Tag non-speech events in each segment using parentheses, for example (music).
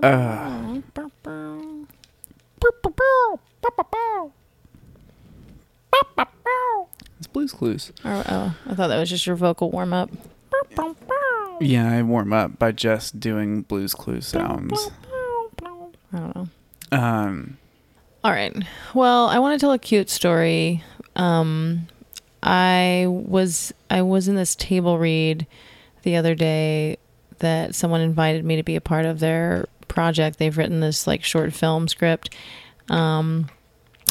Uh, it's Blue's Clues. Oh, oh, I thought that was just your vocal warm up. Yeah, I warm up by just doing Blues Clues sounds. I don't know. Um, All right. Well, I want to tell a cute story. Um, I was I was in this table read the other day that someone invited me to be a part of their project. They've written this like short film script. Um,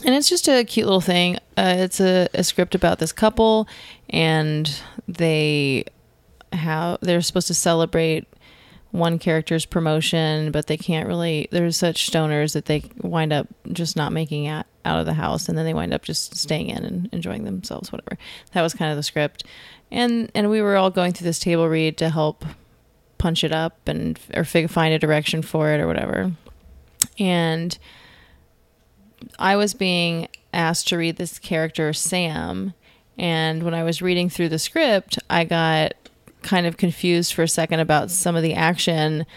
and it's just a cute little thing. Uh, it's a, a script about this couple, and they how they're supposed to celebrate one character's promotion, but they can't really. They're such stoners that they wind up just not making it out of the house, and then they wind up just staying in and enjoying themselves. Whatever. That was kind of the script, and and we were all going through this table read to help punch it up and or find a direction for it or whatever. And I was being asked to read this character Sam, and when I was reading through the script, I got kind of confused for a second about some of the action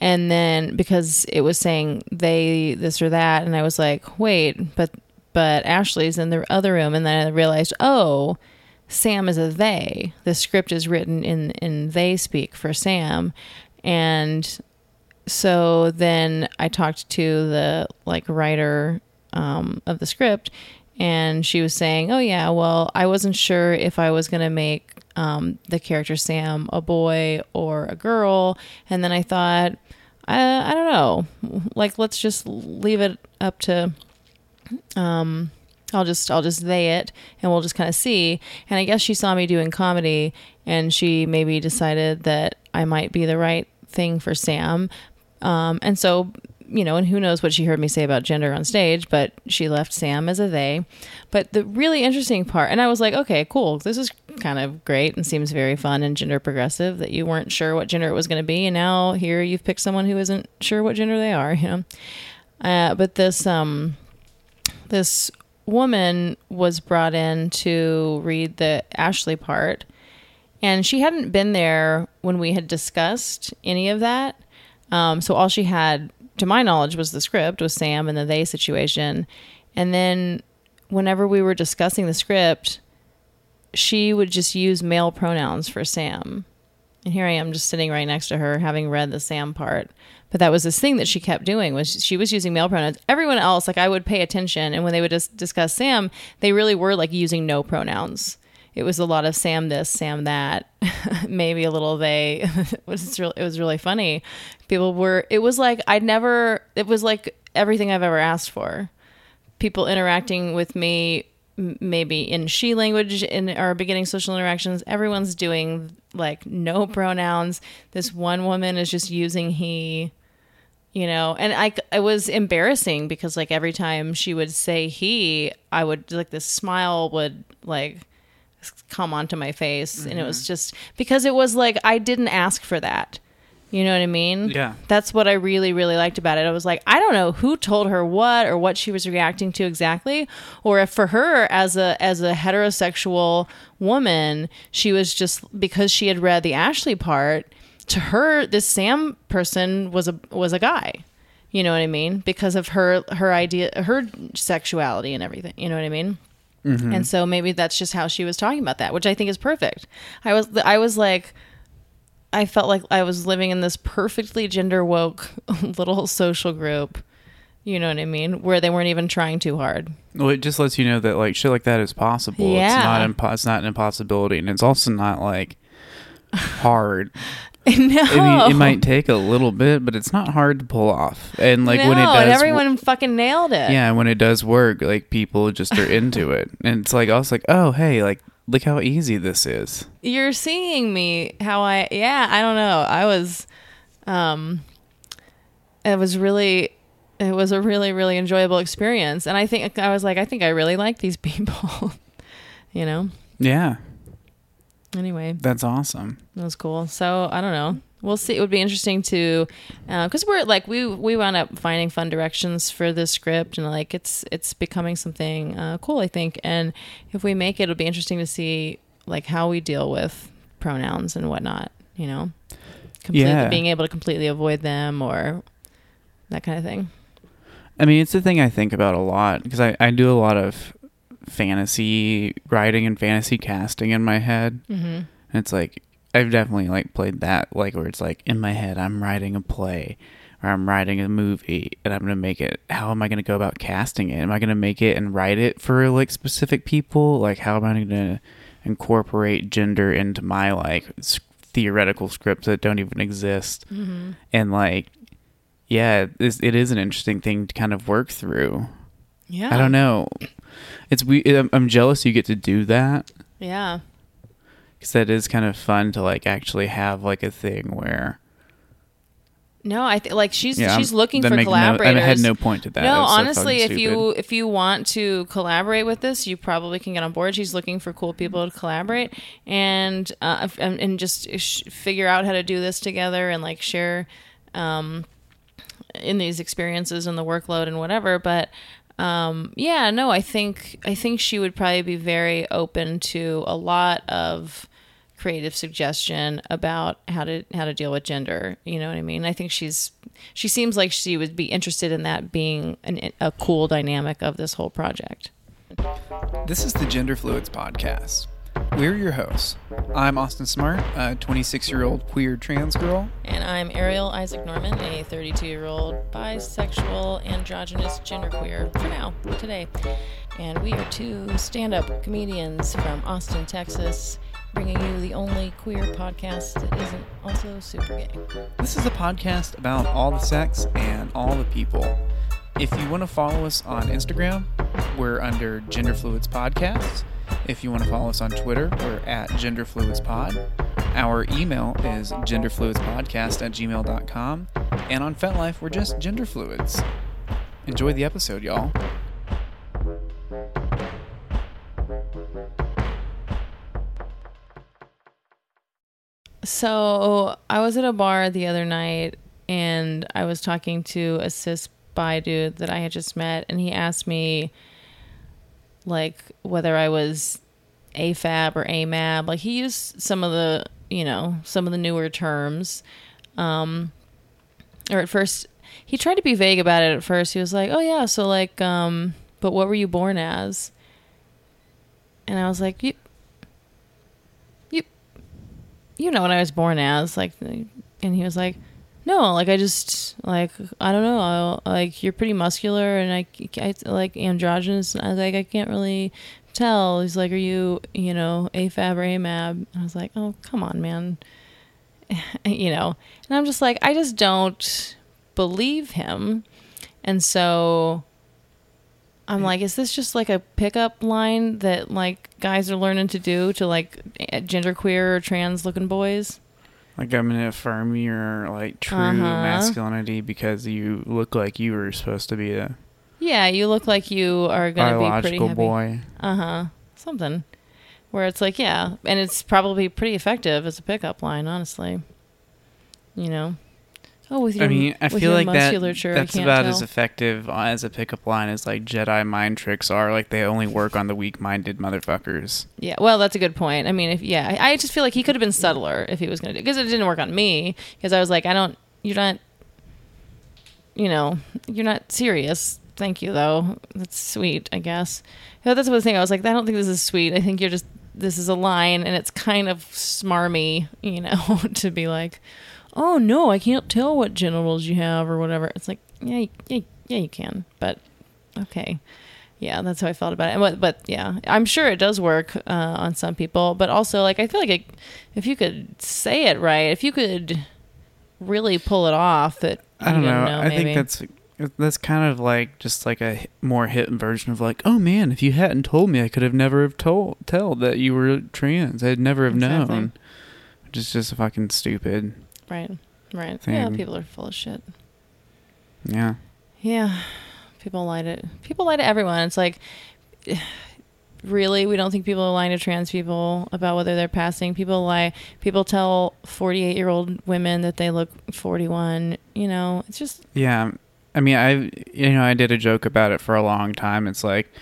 and then because it was saying they this or that and I was like, "Wait, but but Ashley's in the other room." And then I realized, "Oh, Sam is a they. The script is written in in they speak for Sam." And so then I talked to the like writer um, of the script, and she was saying, "Oh yeah, well, I wasn't sure if I was gonna make um, the character Sam a boy or a girl, and then I thought, I, I don't know, like let's just leave it up to." Um, I'll just I'll just they it and we'll just kind of see. And I guess she saw me doing comedy and she maybe decided that I might be the right thing for Sam. Um, and so you know, and who knows what she heard me say about gender on stage, but she left Sam as a they. But the really interesting part, and I was like, okay, cool. This is kind of great and seems very fun and gender progressive that you weren't sure what gender it was going to be. And now here you've picked someone who isn't sure what gender they are, (laughs) you know? Uh, but this, um, this woman was brought in to read the Ashley part, and she hadn't been there when we had discussed any of that. Um, so all she had, to my knowledge, was the script, with Sam and the they situation. And then whenever we were discussing the script, she would just use male pronouns for Sam. And here I am just sitting right next to her having read the Sam part. But that was this thing that she kept doing was she was using male pronouns. Everyone else, like I would pay attention and when they would just discuss Sam, they really were like using no pronouns. It was a lot of Sam this, Sam that, (laughs) maybe a little they. (laughs) it was really, it was really funny. People were. It was like I'd never. It was like everything I've ever asked for. People interacting with me, maybe in she language in our beginning social interactions. Everyone's doing like no pronouns. This one woman is just using he you know? And i it was embarrassing because like every time she would say he i would like this smile would like come onto my face. And it was mm-hmm. just because it was like i didn't ask for that. You know what i mean? Yeah. that's what i really really liked about it. I was like i don't know who told her what or what she was reacting to exactly or if for her as a as a heterosexual woman she was just because she had read the ashley part to her this sam person was a was a guy. You know what i mean? Because of her her idea her sexuality and everything. You know what i mean? Mm-hmm. And so maybe that's just how she was talking about that which i think is perfect. I was i was like i felt like i was living in this perfectly gender woke (laughs) little social group. You know what i mean? Where they weren't even trying too hard. Well, it just lets you know that like shit like that is possible. Yeah. It's not impo- It's not an impossibility, and it's also not like hard. (laughs) no (laughs) I mean, it might take a little bit, but it's not hard to pull off. And like no, when it does, everyone fucking nailed it yeah, when it does work, like people just are into (laughs) it, and it's like I was like, oh hey, like look how easy this is. you're seeing me how I yeah, I don't know. I was um it was really it was a really really enjoyable experience and I think I was like I think I really like these people. (laughs) you know. Yeah, Anyway, that's awesome. that was cool. So, I don't know. We'll see. It would be interesting to, because we're like we we wound up finding fun directions for this script, and like it's it's becoming something uh, cool, I think. And if we make it, it'll be interesting to see like how we deal with pronouns and whatnot. You know, completely Yeah. being able to completely avoid them, or that kind of thing. I mean, it's the thing I think about a lot because I, I do a lot of fantasy writing and fantasy casting in my head. Mm-hmm. And it's like I've definitely like played that like where it's like in my head I'm writing a play or I'm writing a movie and I'm gonna make it. How am I gonna go about casting it? Am I gonna make it and write it for like specific people? Like how am I gonna incorporate gender into my like s- theoretical scripts that don't even exist? Mm-hmm. And like yeah, it's, it is an interesting thing to kind of work through. Yeah. I don't know. It's we. I'm- jealous you get to do that Yeah. because that is kind of fun to like actually have like a thing where No, I think like she's yeah she's looking that for make no- collaborators. I had no point to that. No, so honestly, if you stupid. if you want to collaborate with this, you probably can get on board. She's looking for cool people to collaborate and uh, and, and just sh- figure out how to do this together and like share um, in these experiences and the workload and whatever. But um, yeah, no, I think I think she would probably be very open to a lot of creative suggestion about how to how to deal with gender. You know what I mean? I think she's she seems like she would be interested in that being an, a cool dynamic of this whole project. This is the Gender Fluids Podcast. We're your hosts. I'm Austin Smart, a 26 year old queer trans girl. And I'm Ariel Isaac Norman, a 32 year old bisexual, androgynous, genderqueer for now, today. And we are two stand up comedians from Austin, Texas, bringing you the only queer podcast that isn't also super gay. This is a podcast about all the sex and all the people. If you want to follow us on Instagram, we're under Gender Fluids Podcast. If you want to follow us on Twitter, we're at Gender Fluids Pod. Our email is genderfluidspodcast at gmail.com. And on FetLife, we're just Gender Fluids. Enjoy the episode, y'all. So I was at a bar the other night and I was talking to a cis bi dude that I had just met, and he asked me like whether I was AFAB or AMAB. Like he used some of the you know some of the newer terms. Um, or at first he tried to be vague about it. At first he was like, "Oh yeah, so like, um, but what were you born as?" And I was like, "You." You you know what I was born as, like, and he was like, no, like I just like I don't know, I, like you're pretty muscular and I, I like androgynous. And I like I can't really tell. He's like, are you you know AFAB or AMAB? And I was like, oh come on, man, (laughs) you know. And I'm just like I just don't believe him, and so I'm like, is this just like a pickup line that like guys are learning to do to like genderqueer or trans looking boys? Like I'm gonna affirm your like true Uh-huh. masculinity because you look like you were supposed to be a Yeah, you look like you are gonna be pretty boy. Uh huh. Something where it's like, yeah, and it's probably pretty effective as a pickup line, honestly. You know. Oh, with your I mean, I feel like that, that's about tell. as effective uh, as a pickup line as like Jedi mind tricks are. Like they only work on the weak-minded motherfuckers. Yeah, well, that's a good point. I mean, if yeah, I, I just feel like he could have been subtler if he was going to do because it didn't work on me because I was like, I don't, you're not, you know, you're not serious. Thank you though. That's sweet, I guess. Yeah, that's the thing. I was like, I don't think this is sweet. I think you're just this is a line and it's kind of smarmy, you know, (laughs) to be like, oh no, I can't tell what genitals you have or whatever. It's like, yeah, yeah, yeah, you can, but okay. Yeah, that's how I felt about it. But, but yeah, I'm sure it does work uh, on some people. But also, like, I feel like it, if you could say it right, if you could really pull it off, that I don't know. know I think that's that's kind of like just like a more hit version of like, oh man, if you hadn't told me, I could have never have told tell that you were trans. I'd never have Exactly. known. Which is just fucking stupid. Right, right. Yeah, people are full of shit. Yeah. Yeah, people lie to people lie to everyone. It's like, (sighs) really, we don't think people are lying to trans people about whether they're passing. People lie. People tell forty-eight-year-old women that they look forty-one. You know, it's just Yeah. I mean, I you know, I did a joke about it for a long time. It's like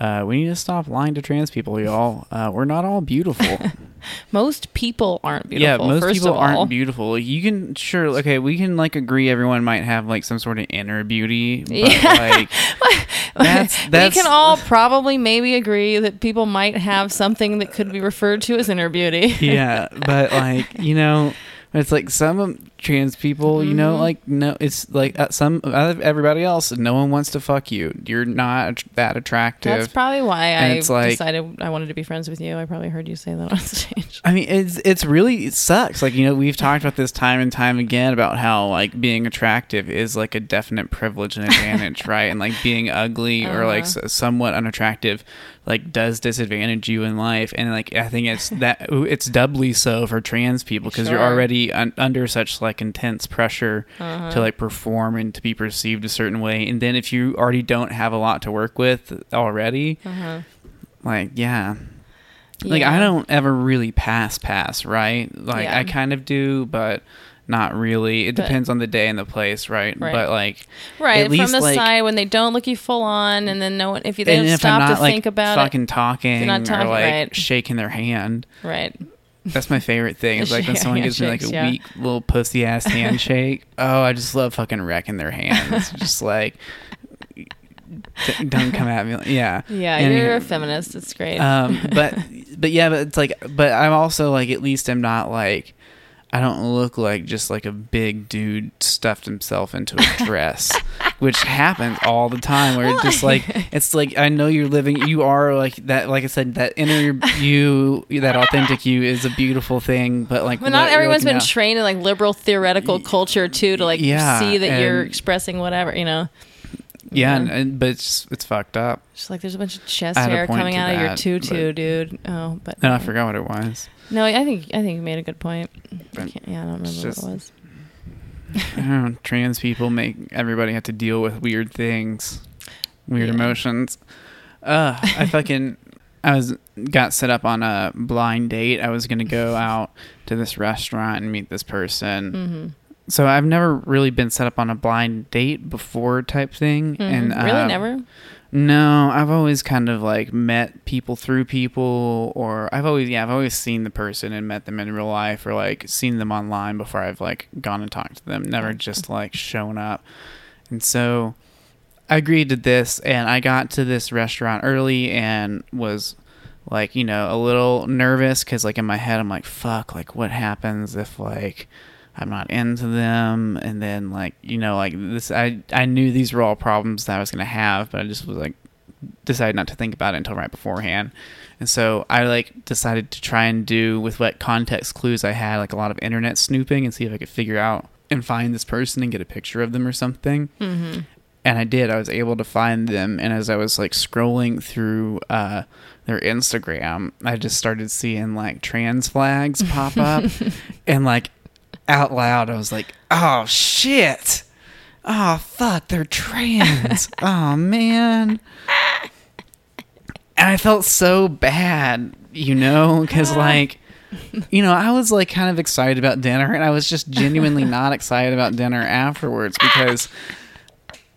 uh, we need to stop lying to trans people, y'all. Uh, we're not all beautiful. (laughs) Most people aren't beautiful. yeah, most people aren't beautiful. You can sure okay, we can like agree everyone might have like some sort of inner beauty, but Yeah. like (laughs) that's that's we can all probably maybe agree that people might have something that could be referred to as inner beauty. yeah, but (laughs) like you know, it's like some trans people, you know, Mhm. like no, it's like uh, some out of everybody else, no one wants to fuck you. You're not att- that attractive. That's probably why And I it's like- decided I wanted to be friends with you. I probably heard you say that on (laughs) stage. I mean, it's it's really it sucks. Like you know, we've talked about this time and time again about how like being attractive is like a definite privilege and advantage, (laughs) right? And like being ugly or like Uh-huh. s- somewhat unattractive, like does disadvantage you in life. And like I think it's that (laughs) it's doubly so for trans people because you're already un- under such like intense pressure Uh-huh. to like perform and to be perceived a certain way. And then if you already don't have a lot to work with already, Uh-huh. like yeah like Yeah. I don't ever really pass pass, right? Like Yeah. I kind of do, but not really. It But- depends on the day and the place, right? Right. But like right at least, from the like- side when they don't look you full on, and then no one if you they don't stop not to like think about fucking talking, not talking, or like right. shaking their hand. Right. that's my favorite thing. Is (laughs) like when someone gives me like a yeah. weak little pussy ass handshake. (laughs) oh, I just love fucking wrecking their hands. (laughs) just like don't come at me. Yeah. Yeah, And- you're a feminist. It's great. um but but yeah but it's like but i'm also like at least i'm not like i don't look like just like a big dude stuffed himself into a (laughs) dress which happens all the time where it's just like it's like i know you're living you are like that like i said that inner you that authentic you is a beautiful thing but like but not everyone's been at- trained in like liberal theoretical culture too to like Yeah, see that you're expressing whatever you know. yeah and, and but it's it's fucked up Just like there's a bunch of chest I had a hair coming out of your that, tutu, but- dude. Oh, but no i forgot what it was No, I think I think you made a good point. I can't- yeah, I don't remember it's what it was. (laughs) Know, trans people make everybody have to deal with weird things, weird Yeah. emotions. Uh, I (laughs) fucking I was got set up on a blind date. I was gonna go out to this restaurant and meet this person. Mm-hmm. So I've never really been set up on a blind date before, type thing. And Mm-hmm. really uh, never. No, I've always kind of like met people through people, or I've always yeah, I've always seen the person and met them in real life, or like seen them online before I've like gone and talked to them. Never just like shown up. And so I agreed to this, and I got to this restaurant early and was like, you know, a little nervous because like in my head I'm like, fuck, like what happens if like I'm not into them, and then like you know like this I I knew these were all problems that I was gonna have, but I just was like decided not to think about it until right beforehand. And so I like decided to try and do with what context clues I had, like a lot of internet snooping and see if I could figure out and find this person and get a picture of them or something. Mm-hmm. And I did. I was able to find them and as I was like scrolling through uh their Instagram, I just started seeing like trans flags pop up (laughs) and like out loud I was like, "Oh shit." Oh fuck, they're trans. (laughs) oh man. And I felt so bad, you know, because like, you know, I was like kind of excited about dinner, and I was just genuinely (laughs) not excited about dinner afterwards because.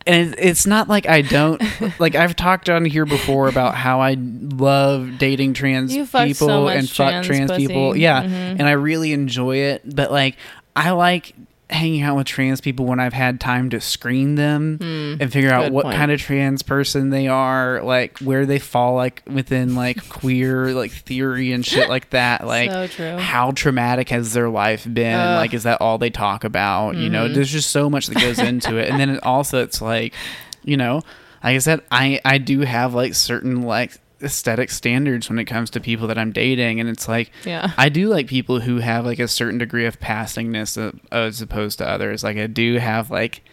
And it's not like I don't like I've talked on here before about how I love dating trans so people much and fuck trans people. Yeah. Mhm. And I really enjoy it, but like I like hanging out with trans people when I've had time to screen them and figure out. What point. kind of trans person they are, like where they fall like within like (laughs) queer like theory and shit like that. Like So how traumatic has their life been? and, Ugh. like is that all they talk about? You know, Mhm. there's just so much that goes into it. And then it also it's like, you know, like I said, I I do have like certain like aesthetic standards when it comes to people that I'm dating and it's like Yeah. I do like people who have like a certain degree of passingness uh, as opposed to others. Like I do have like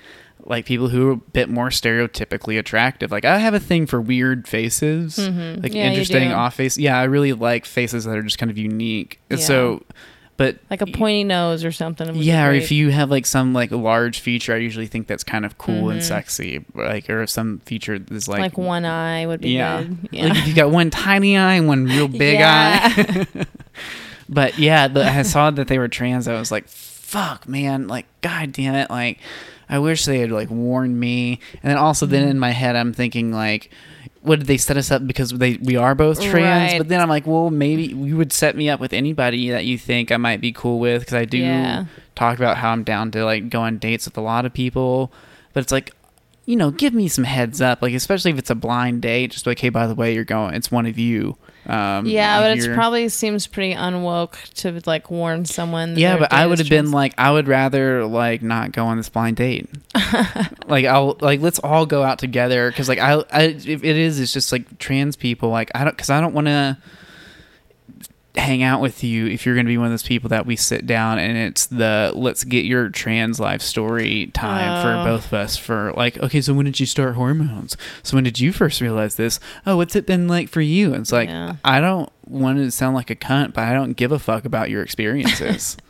like people who are a bit more stereotypically attractive. Like I have a thing for weird faces, Mhm. like Yeah, interesting off face. Yeah, I really like faces that are just kind of unique. And Yeah. So, but Like a pointy nose or something. yeah, or if you have like some like large feature, I usually think that's kind of cool and Mhm. sexy. Like or if some feature that's like, like, one eye would be yeah, good. like if you got one tiny eye and one real big Yeah. eye. (laughs) (laughs) but yeah, the, I saw that they were trans. I was like, fuck, man, like god damn it, like I wish they had like warned me. And then also then Mm-hmm. in my head I'm thinking like what did they set us up because they we are both trans? Right. But then I'm like, well, maybe you would set me up with anybody that you think I might be cool with because I do Yeah. talk about how I'm down to like go on dates with a lot of people. But it's like, you know, give me some heads up, like especially if it's a blind date. Just like, hey, by the way, you're going. It's one of you. Um, Yeah, but it's you're- probably seems pretty unwoke to like warn someone. Yeah, but I would have been like, I would rather like not go on this blind date. (laughs) like I'll like let's all go out together because like I, I if it is it's just like trans people like I don't because I don't want to hang out with you if you're going to be one of those people that we sit down and it's the let's get your trans life story time Oh. for both of us for like okay so when did you start hormones so when did you first realize this oh what's it been like for you and it's like Yeah. I don't want to sound like a cunt but I don't give a fuck about your experiences (laughs)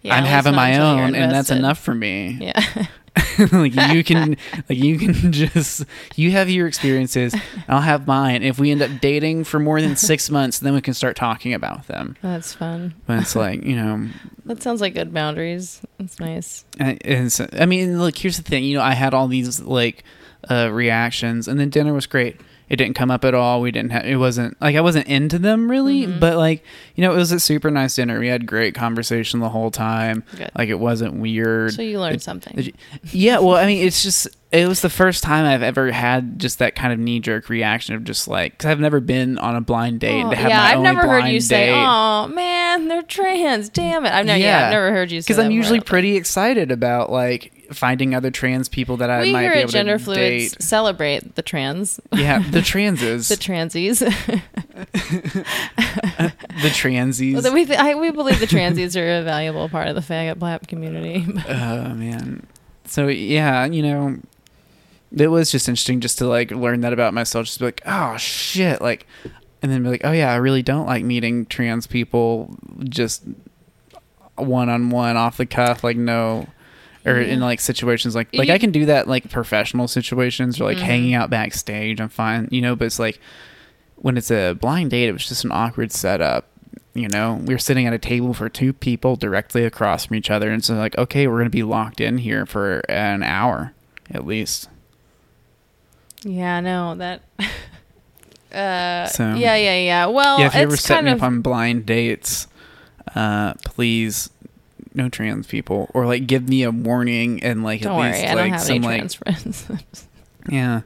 Yeah, I'm having my own, and that's enough for me. Yeah. (laughs) (laughs) like you can, like you can (laughs) just you have your experiences, I'll have mine. If we end up dating for more than six (laughs) months, then we can start talking about them. That's fun. But it's like you know, That sounds like good boundaries. That's nice. I- it's, I mean, look, here's the thing. You know, I had all these like uh, reactions, and then dinner was great. It didn't come up at all. We didn't have. It wasn't like I wasn't into them really, Mm-hmm. but like you know, it was a super nice dinner. We had great conversation the whole time. Good. Like it wasn't weird. So you learned It- something. it- yeah, well, I mean, it's just it was the first time I've ever had just that kind of knee jerk reaction of just like because I've never been on a blind date. Oh, to have yeah, my I've only never heard you blind say, "Oh man, they're trans." Damn it! I've never, yeah, I've never heard you say because I'm usually pretty excited about like finding other trans people that I We might here be at able Gender to Fluids date. celebrate the trans, Yeah, the (laughs) transes, the transies. (laughs) the, transies. transies. Well, we th- I, we believe the transies are a valuable part of the faggot blap community. (laughs) Oh man. So yeah, you know, it was just interesting just to like learn that about myself. Just be like, oh shit, like, and then be like, oh yeah, I really don't like meeting trans people just one on one off the cuff, like no. Or in like situations like like I can do that like professional situations or like Mhm. hanging out backstage. I'm fine, you know. But it's like when it's a blind date, it was just an awkward setup. You know, we were sitting at a table for two people directly across from each other, and so like, okay, we're gonna be locked in here for an hour at least. yeah, no, that. (laughs) Uh, So- yeah, yeah, yeah. Well, yeah, if you it's ever set kind me of up on blind dates, uh, please, no trans people, or like give me a warning and like don't at worry. least I don't like have some any like trans friends. (laughs) yeah.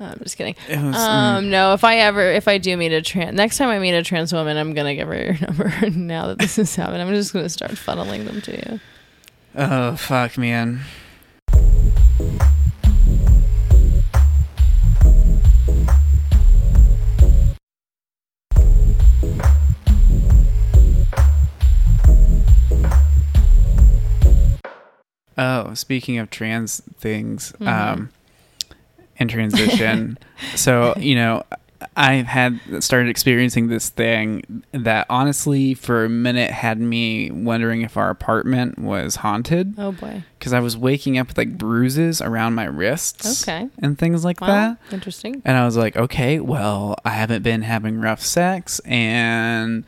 I'm just kidding. Was, mm. Um, no, if I ever, if I do meet a trans, next time I meet a trans woman, I'm gonna give her your (laughs) number. now that this has happened, I'm just gonna start funneling them to you. oh fuck, man. Speaking of trans things, Mhm. um, and transition. (laughs) so, you know, I've had started experiencing this thing that honestly, for a minute, had me wondering if our apartment was haunted Oh boy. because I was waking up with like bruises around my wrists Okay. and things like Well, that. interesting. And I was like, okay, well, I haven't been having rough sex and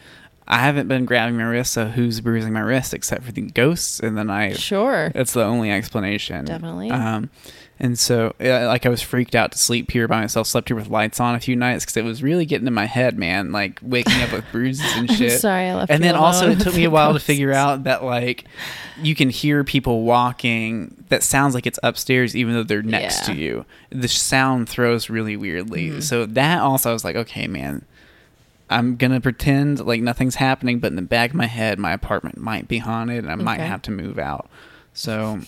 I haven't been grabbing my wrist, so who's bruising my wrist except for the ghosts in the night? Sure. That's the only explanation. Definitely. Um, and so, like, I was freaked out to sleep here by myself. Slept here with lights on a few nights because it was really getting in my head, man. Like waking up with bruises and (laughs) I'm shit. sorry, I left. and then also, it took me a while to figure out that like you can hear people walking that sounds like it's upstairs, even though they're next to you. The sound throws really weirdly. Mhm. So that also, I was like, okay, man. I'm gonna pretend like nothing's happening, but in the back of my head, my apartment might be haunted, and I might have to move out. So,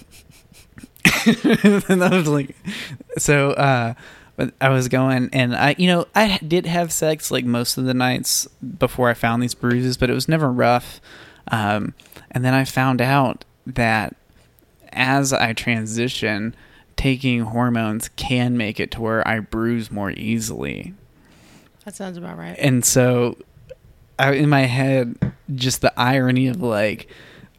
(laughs) and I was like, so uh, but I was going, and I, you know, I did have sex like most of the nights before I found these bruises, but it was never rough. Um, and then I found out that as I transition, taking hormones can make it to where I bruise more easily. That sounds about right. And so, I, in my head, just the irony of like,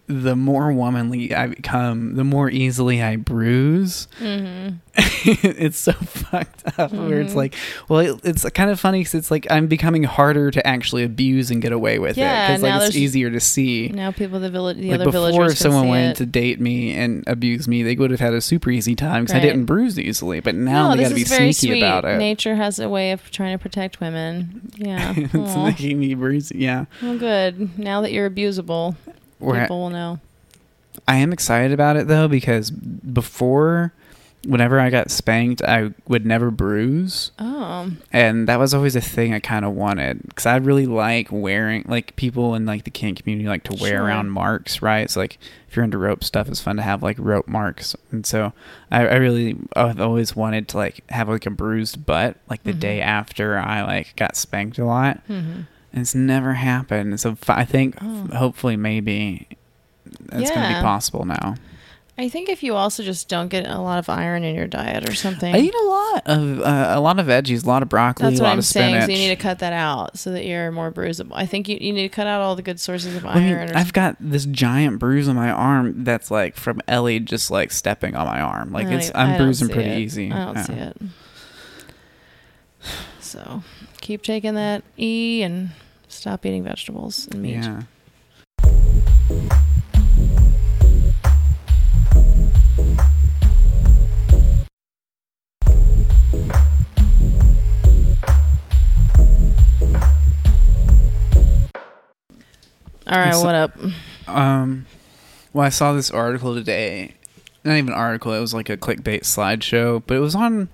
the more womanly I become, the more easily I bruise. Mm-hmm. (laughs) it's so fucked up. Where it's Mhm. like, well, it, it's kind of funny because it's like I'm becoming harder to actually abuse and get away with Yeah, it because like it's easier to see. Now people, the village, the like other before, villagers if someone went it. to date me and abuse me, they would have had a super easy time because Right. I didn't bruise easily. But now no, they got to be sneaky sweet. about it. Nature has a way of trying to protect women. Yeah. (laughs) it's Aw. making me bruise. Yeah, well, good. Now that you're abusable, We're people will know. I am excited about it though because before, whenever I got spanked, I would never bruise, Oh, and that was always a thing I kind of wanted because I really like wearing like people in like the kink community like to wear Sure. around marks, right? So like if you're into rope stuff, it's fun to have like rope marks, and so I, I really I've always wanted to like have like a bruised butt like the Mhm. day after I like got spanked a lot. hmm And it's never happened. So I think Oh. hopefully maybe it's going to be possible now. I think if you also just don't get a lot of iron in your diet or something. I eat a lot of uh, a lot of veggies, a lot of broccoli, That's a lot I'm of saying. spinach. So you need to cut that out so that you're more bruisable. I think you, you need to cut out all the good sources of I mean, iron. or I've got this giant bruise on my arm that's like from Ellie just like stepping on my arm. Like I it's I'm bruising pretty it. easy. I don't Yeah. see it. So keep taking that E and stop eating vegetables and meat. Yeah. All right, So- what up? Um, well, I saw this article today. Not even an article. It was like a clickbait slideshow, but it was on.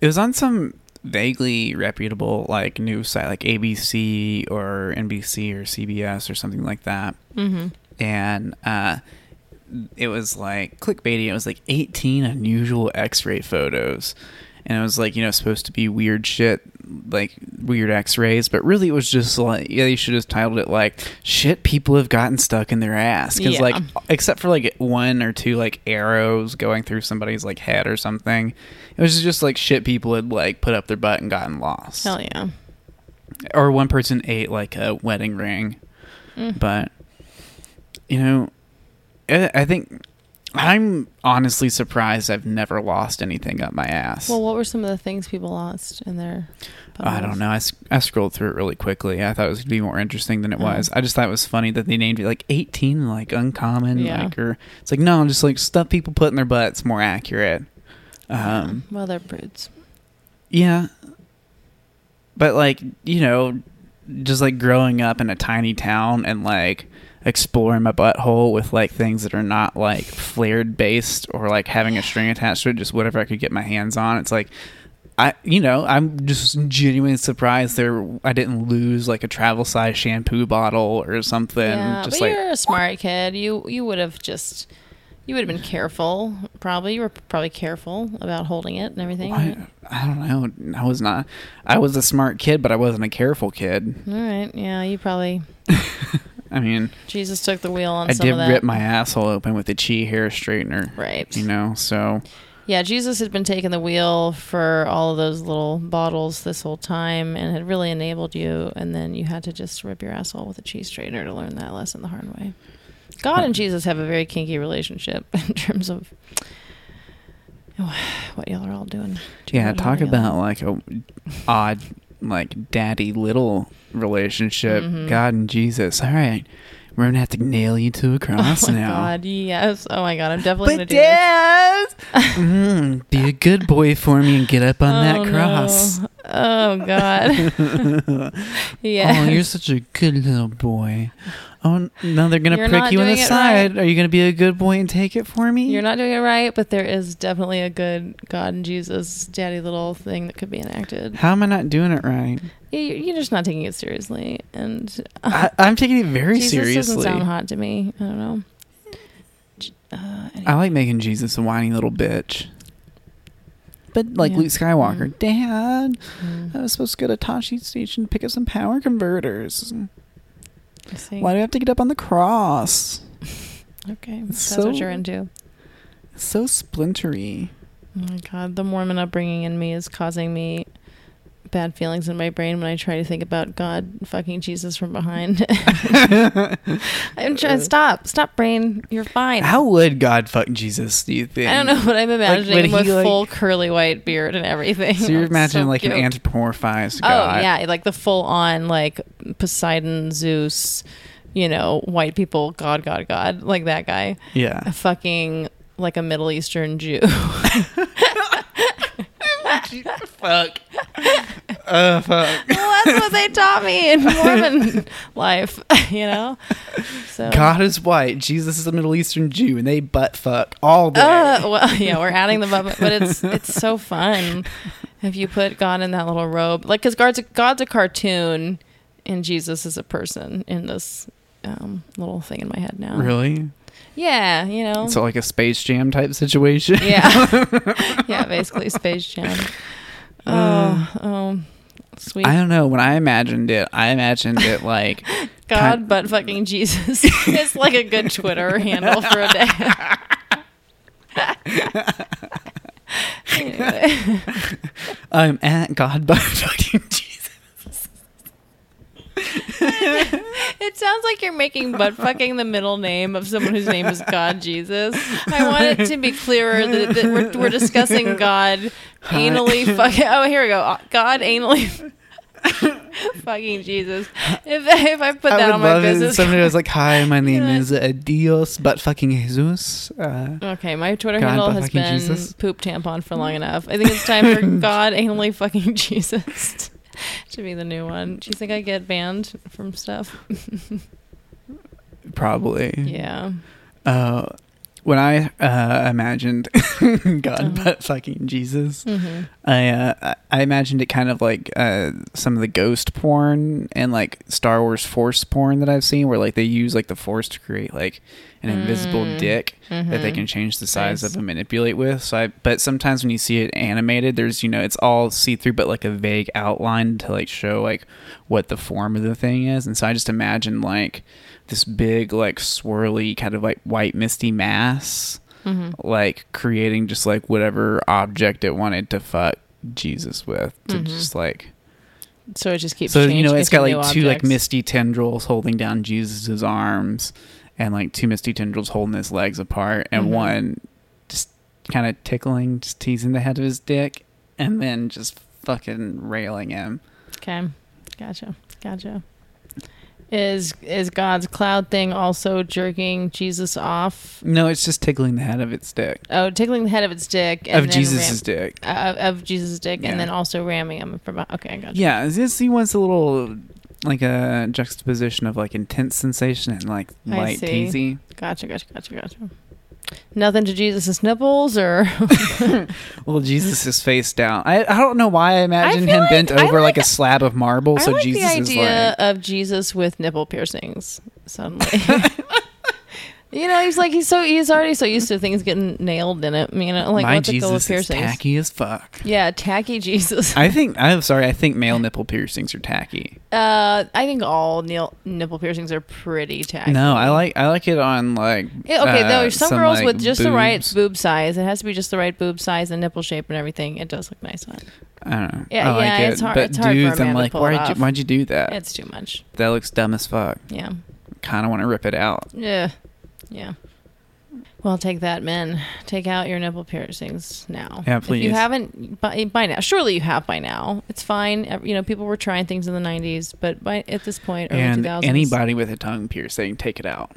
It was on some vaguely reputable like news site, like ABC or NBC or CBS or something like that. Mm-hmm. and uh, it was like clickbaity. It was like 18 unusual X-ray photos, and it was like you know supposed to be weird shit, like weird X-rays, but really it was just like yeah, you should have titled it like shit people have gotten stuck in their ass because Yeah. like except for like one or two like arrows going through somebody's like head or something, it was just like shit people had like put up their butt and gotten lost, Hell yeah. or one person ate like a wedding ring Mm. but you know I, I think i'm honestly surprised i've never lost anything up my ass Well, what were some of the things people lost in their? i don't know I, I scrolled through it really quickly i thought it was going to be more interesting than it Oh. was i just thought it was funny that they named it like 18 like uncommon Yeah. like or it's like no I'm just like stuff people put in their butts more accurate um well, they're prudes. yeah but like you know just like growing up in a tiny town and like exploring my butthole with like things that are not like flared based or like having a string attached to it just whatever i could get my hands on it's like i you know i'm just genuinely surprised there i didn't lose like a travel size shampoo bottle or something yeah, just but like you're a smart kid. You you would have just you would have been careful. Probably you were probably careful about holding it and everything. I, right? I don't know i was not i was a smart kid but i wasn't a careful kid All right. Yeah, you probably (laughs) i mean Jesus took the wheel on i some did of that. rip my asshole open with a chi hair straightener right. you know so Yeah, Jesus had been taking the wheel for all of those little bottles this whole time and had really enabled you, and then you had to just rip your asshole with a cheese straightener to learn that lesson the hard way. God and Jesus have a very kinky relationship (laughs) in terms of (sighs) what y'all are all doing. yeah talk about like a odd like daddy little relationship Mhm. god and jesus all right we're gonna have to nail you to a (laughs) cross oh my now God, yes. Oh my God, I'm definitely but gonna do this. dad (laughs) mm, be a good boy for me and get up on Oh, that no. Oh God. (laughs) yeah. oh you're such a good little boy oh no they're gonna You're prick not you in the doing it side are you gonna be a good boy and take it for me You're not doing it right, but there is definitely a good God and Jesus daddy little thing that could be enacted. how am i not doing it right You- You're just not taking it seriously, and I, (laughs) i'm taking it very Jesus seriously doesn't sound hot to me. I don't know. Uh, I like making Jesus a whiny little bitch. Like Yeah. Luke Skywalker, Mm. Dad, mm, I was supposed to go to Tosche Station to pick up some power converters. See. Why do I have to get up on the cross? Okay, that's what you're into. So splintery. Oh my God, the Mormon upbringing in me is causing me bad feelings in my brain when I try to think about God fucking Jesus from behind. (laughs) I'm trying to stop, stop, brain. You're fine. How would God fuck Jesus? Do you think? I don't know, but I'm imagining him with like- full curly white beard and everything. So you're imagining so like an cute. anthropomorphized Oh God. yeah, like the full on like Poseidon, Zeus, you know, white people, God, God, God, like that guy. Yeah. A fucking like a Middle Eastern Jew. (laughs) (laughs) (laughs) fuck. Uh, fuck. (laughs) well, that's what they taught me in (laughs) Mormon life, you know. So God is white. Jesus is a Middle Eastern Jew, and they butt fuck all day. Uh, well, yeah, we're adding the bubble, but it's it's so fun if you put God in that little robe, like because God's a, God's a cartoon, and Jesus is a person in this um, little thing in my head now. really? Yeah, you know. So like a Space Jam type situation. yeah, (laughs) yeah, basically Space Jam. Oh, oh, sweet I don't know. When I imagined it, I imagined it like (laughs) God, but fucking Jesus. (laughs) it's like a good Twitter handle for a day. Anyway. I'm at God but fucking Jesus. It sounds like you're making butt fucking the middle name of someone whose name is God Jesus. I want it to be clearer that, that we're, we're discussing God anally fucking. Oh, here we go. God anally (laughs) fucking Jesus. If, if I put I that on my business. somebody was like, "Hi, my (laughs) name is uh, Dios butt fucking Jesus." Uh, Okay, my Twitter God, handle has been Jesus. poop tampon for long enough. I think it's time for (laughs) God anally fucking Jesus (laughs) to be the new one. Do you think I get banned from stuff? probably. Yeah. Uh, when I uh, imagined (laughs) God Uh-huh. butt fucking Jesus, hmm I uh, I- I imagined it kind of like uh, some of the ghost porn and like Star Wars Force porn that I've seen, where like they use like the Force to create like an invisible Mm. dick that they Mhm. can change the size Nice. of and manipulate with. So I, but sometimes when you see it animated, there's you know it's all see through, but like a vague outline to like show like what the form of the thing is. And so I just imagine like this big like swirly kind of like white misty mass hmm like creating just like whatever object it wanted to fuck Jesus with to Mhm. just like So it just keeps. so you know it's got like two like misty tendrils holding down Jesus's arms and like two misty tendrils holding his legs apart and Mhm. one just kind of tickling just teasing the head of his dick and then just fucking railing him Okay, gotcha, gotcha. Is is God's cloud thing also jerking Jesus off? no it's just tickling the head of its dick Oh, tickling the head of its dick and of Jesus's ram- dick uh, of Jesus' dick, Yeah. and then also ramming him from. Okay, I gotcha. Yeah, it's he wants a little like a juxtaposition of like intense sensation and like I light see. teasy. Gotcha, gotcha, gotcha, gotcha. Nothing to Jesus' nipples, or (laughs) Well, Jesus is face down. I, I don't know why I imagine feel him like- bent over like, like- a slab of marble. I so like Jesus the is like of Jesus with nipple piercings. Suddenly, (laughs) you know, he's like he's so he's already so used to things getting nailed in it. You know, like my what's the goal of Jesus is piercings? tacky as fuck. Yeah, tacky Jesus. I (laughs) think I'm sorry. I think male nipple piercings are tacky. Uh, I think all nipple piercings are pretty tacky. No, I like I like it on like Yeah, okay, uh, though some, girls like, with just the right boob size. It has to be just the right boob size and nipple shape and everything. It does look nice on. it. I don't know. Yeah, I like yeah, it. it's hard- But it's hard for a man I'm to like, pull why'd you, off. why'd you do that? It's too much. that looks dumb as fuck. Yeah, Kind of want to rip it out. yeah, yeah. Well, take that, men. Take out your nipple piercings now. Yeah, please. If you haven't by, by now, surely you have by now. It's fine. You know, people were trying things in the '90s, but by at this point, early and 2000s, anybody with a tongue piercing, take it out.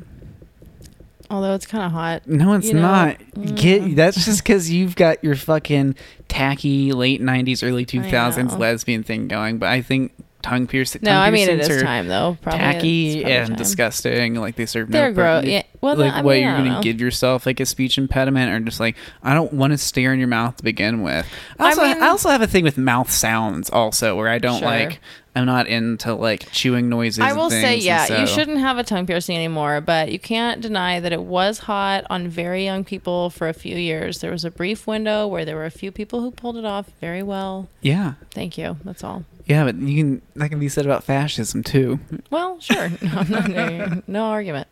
although it's kind of hot. No, it's You know, not. mm. Get that's just because you've got your fucking tacky late '90s, early 2000s lesbian thing going. But I think tongue piercing. No, tongue I mean it is time though. Probably tacky and time. disgusting. Like they serve They're no gross. Yeah. Well, like I what mean, you're gonna give yourself like a speech impediment, or just like I don't want to stare in your mouth to begin with. I I also, I, mean- also have a thing with mouth sounds also, where I don't Sure. like. I'm not into like chewing noises. I will say, yeah, and you shouldn't have a tongue piercing anymore, but you can't deny that it was hot on very young people for a few years. There was a brief window where there were a few people who pulled it off very well. Yeah, Thank you. That's all. Yeah, but you can that can be said about fascism too. Well, sure. (laughs) No, no, no, no argument.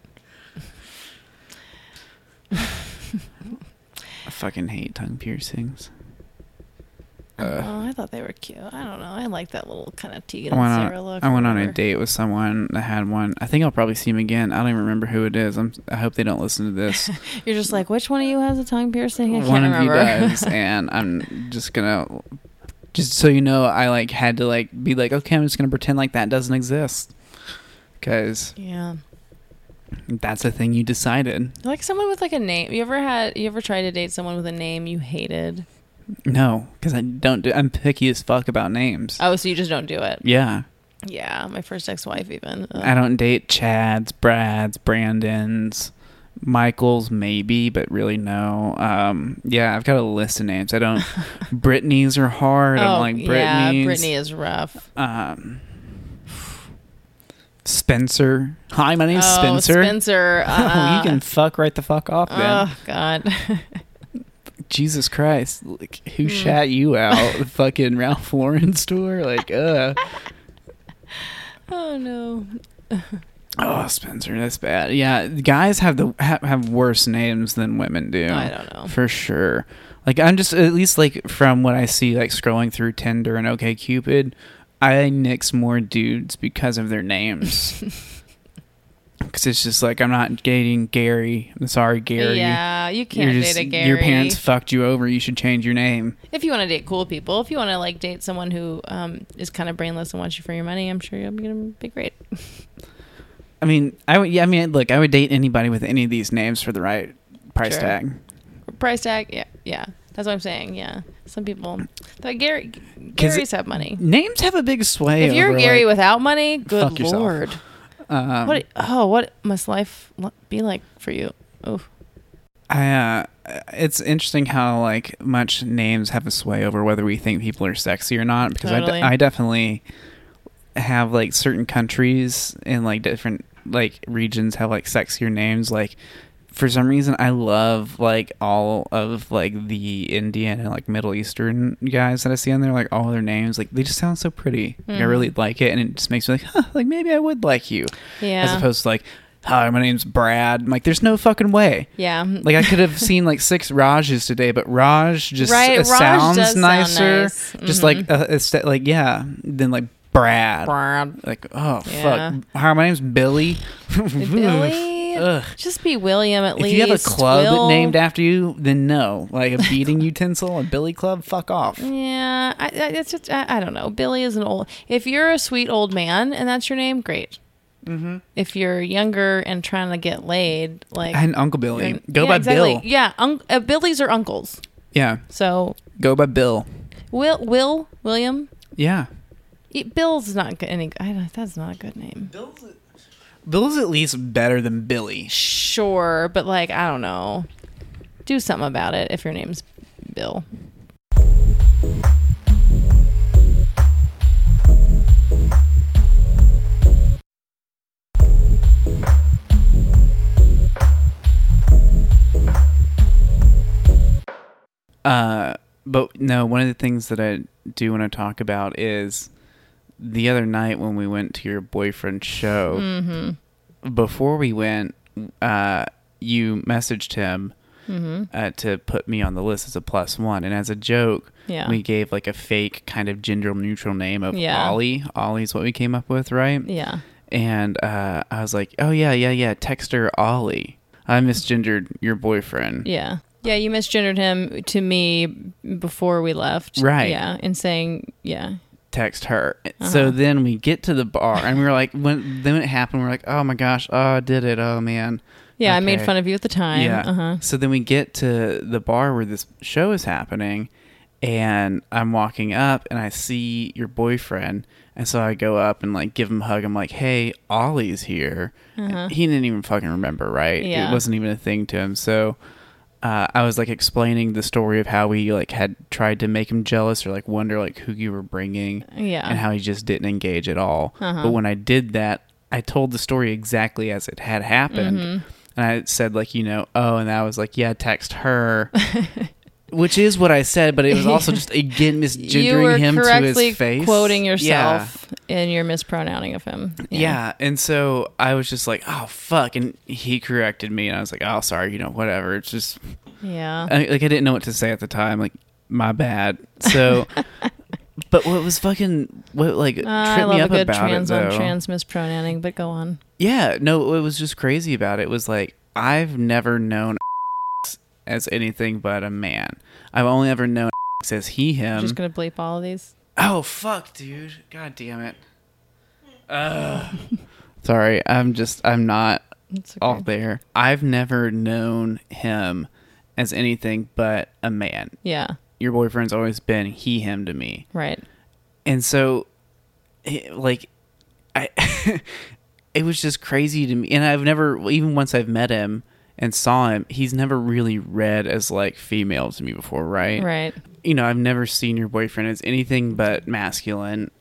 I fucking hate tongue piercings. uh, Oh, I thought they were cute. I don't know. I like that little kind of Tegan I and went Sara on, look. I went on a date with someone that had one. I think I'll probably see him again. I don't even remember who it is. I'm, I hope they don't listen to this. (laughs) You're just like, which one of you has a tongue piercing? I can't one of remember. you does, (laughs) and I'm just gonna, just so you know, I like had to like be like, okay, I'm just gonna pretend like that doesn't exist, because yeah. that's a thing you decided. Like someone with like a name. You ever had? You ever tried to date someone with a name you hated? No, because I don't. Do, I'm picky as fuck about names. Oh, so you just don't do it? Yeah, Yeah, my first ex-wife even. Ugh. I don't date Chads, Brads, Brandons, Michaels, maybe, but really no. Um, yeah, I've got a list of names. I don't. (laughs) Brittany's are hard. I'm like Oh, yeah. Brittany is rough. Um, Spencer. Hi, my name's oh, Spencer. Spencer. (laughs) oh, Uh, you can fuck right the fuck off then. Oh God. (laughs) Jesus Christ. Like, who Hmm. shat you out? the fucking Ralph Lauren store? Like, uh. oh no. Oh, Spencer, that's bad. Yeah, guys have the have, have worse names than women do. I don't know. For sure. Like I'm just at least like from what I see like scrolling through Tinder and OK Cupid, I nix more dudes because of their names. (laughs) Cuz it's just like I'm not dating Gary. I'm sorry Gary. Yeah, you can't just- date a Gary. Your parents fucked you over. You should change your name. if you want to date cool people, if you want to like date someone who um, is kind of brainless and wants you for your money, I'm sure you're gonna be great. (laughs) I mean, I would yeah, I mean, look, I would date anybody with any of these names for the right price Sure. tag. Price tag, yeah, yeah. That's what I'm saying. Yeah, some people, that Gary, Garys have money. Names have a big sway. If you're over, Gary like, without money, good fuck yourself. lord. (laughs) um, what? Oh, what must life be like for you? Oh, I, uh, it's interesting how like much names have a sway over whether we think people are sexy or not. Because I, Totally. de- I definitely have like certain countries and like different like regions have like sexier names. Like for some reason, I love like all of like the Indian and like Middle Eastern guys that I see on there. Like all their names, like they just sound so pretty. Like, I really like it, and it just makes me like, huh, like maybe I would like you, yeah, as opposed to like. Hi, my name's Brad. I'm like, there's no fucking way. yeah. Like I could have (laughs) seen like six Rajes today, but Raj just Right, uh, Raj sounds does sound nicer. nice. Just Mhm. like uh, it's like yeah, than like Brad. Brad. Like oh Yeah. fuck. Hi, my name's Billy. Billy. (laughs) Ugh. Just be William at least. If least. you have a club Will. named after you, then no. Like a beating (laughs) utensil, a Billy Club, fuck off. Yeah, I, I, it's just I, I don't know. Billy is an old. If you're a sweet old man and that's your name, great. Mm-hmm. If you're younger and trying to get laid, like And Uncle Billy, go yeah, by exactly. Bill. Yeah, un- uh, Billy's are uncles. Yeah, So go by Bill. Will Will William Yeah, Bill's not good. Any I don't, that's not a good name. Bill's at least better than Billy. Sure, but like I don't know. Do something about it if your name's Bill. Uh, but no, one of the things that I do want to talk about is the other night when we went to your boyfriend's show. Mm-hmm. Before we went, uh, you messaged him Mm-hmm. uh, to put me on the list as a plus one, and as a joke, Yeah. we gave like a fake kind of gender neutral name of Yeah. Ollie. Ollie's what we came up with, right? yeah. And uh, I was like, oh yeah, yeah, yeah, text her Ollie. I misgendered your boyfriend. Yeah. Yeah, you misgendered him to me before we left. Right. Yeah, and saying, yeah. Text her. Uh-huh. So then we get to the bar and we were like, when then it happened, we're like, oh my gosh, oh, I did it, oh man. Yeah, I made fun of you at the time. Yeah. Uh-huh. So then we get to the bar where this show is happening, and I'm walking up and I see your boyfriend, and so I go up and like give him a hug. I'm like, hey, Ollie's here. Uh-huh. He didn't even fucking remember, right? Yeah. It wasn't even a thing to him. So. Uh, I was like explaining the story of how we like had tried to make him jealous or like wonder like who you were bringing Yeah. and how he just didn't engage at all. Uh-huh. But when I did that, I told the story exactly as it had happened. Mm-hmm. And I said, like, you know, oh, and I was like, yeah, text her. (laughs) Which is what I said, but it was also just again (laughs) misgendering him to his face. quoting Yeah. yourself and you're mispronouncing of him. Yeah. and so I was just like, "Oh fuck!" And he corrected me, and I was like, "Oh, sorry, you know, whatever." It's just Yeah. I, like I didn't know what to say at the time. Like My bad. So, (laughs) but what was fucking what like Uh, I tripped love me a up good about trans it though? trans mispronouncing, but go on. Yeah, no, it was just crazy about it was like I've never known as anything but a man. I've only ever known as he him. I'm just gonna bleep all of these. Oh fuck, dude! God damn it. Uh, sorry, I'm just I'm not okay. off there. I've never known him as anything but a man. Yeah, Your boyfriend's always been he him to me, right. and so, it, like, I (laughs) it was just crazy to me. And I've never even once I've met him and saw him, he's never really read as like female to me before, right? Right. you know, I've never seen your boyfriend as anything but masculine.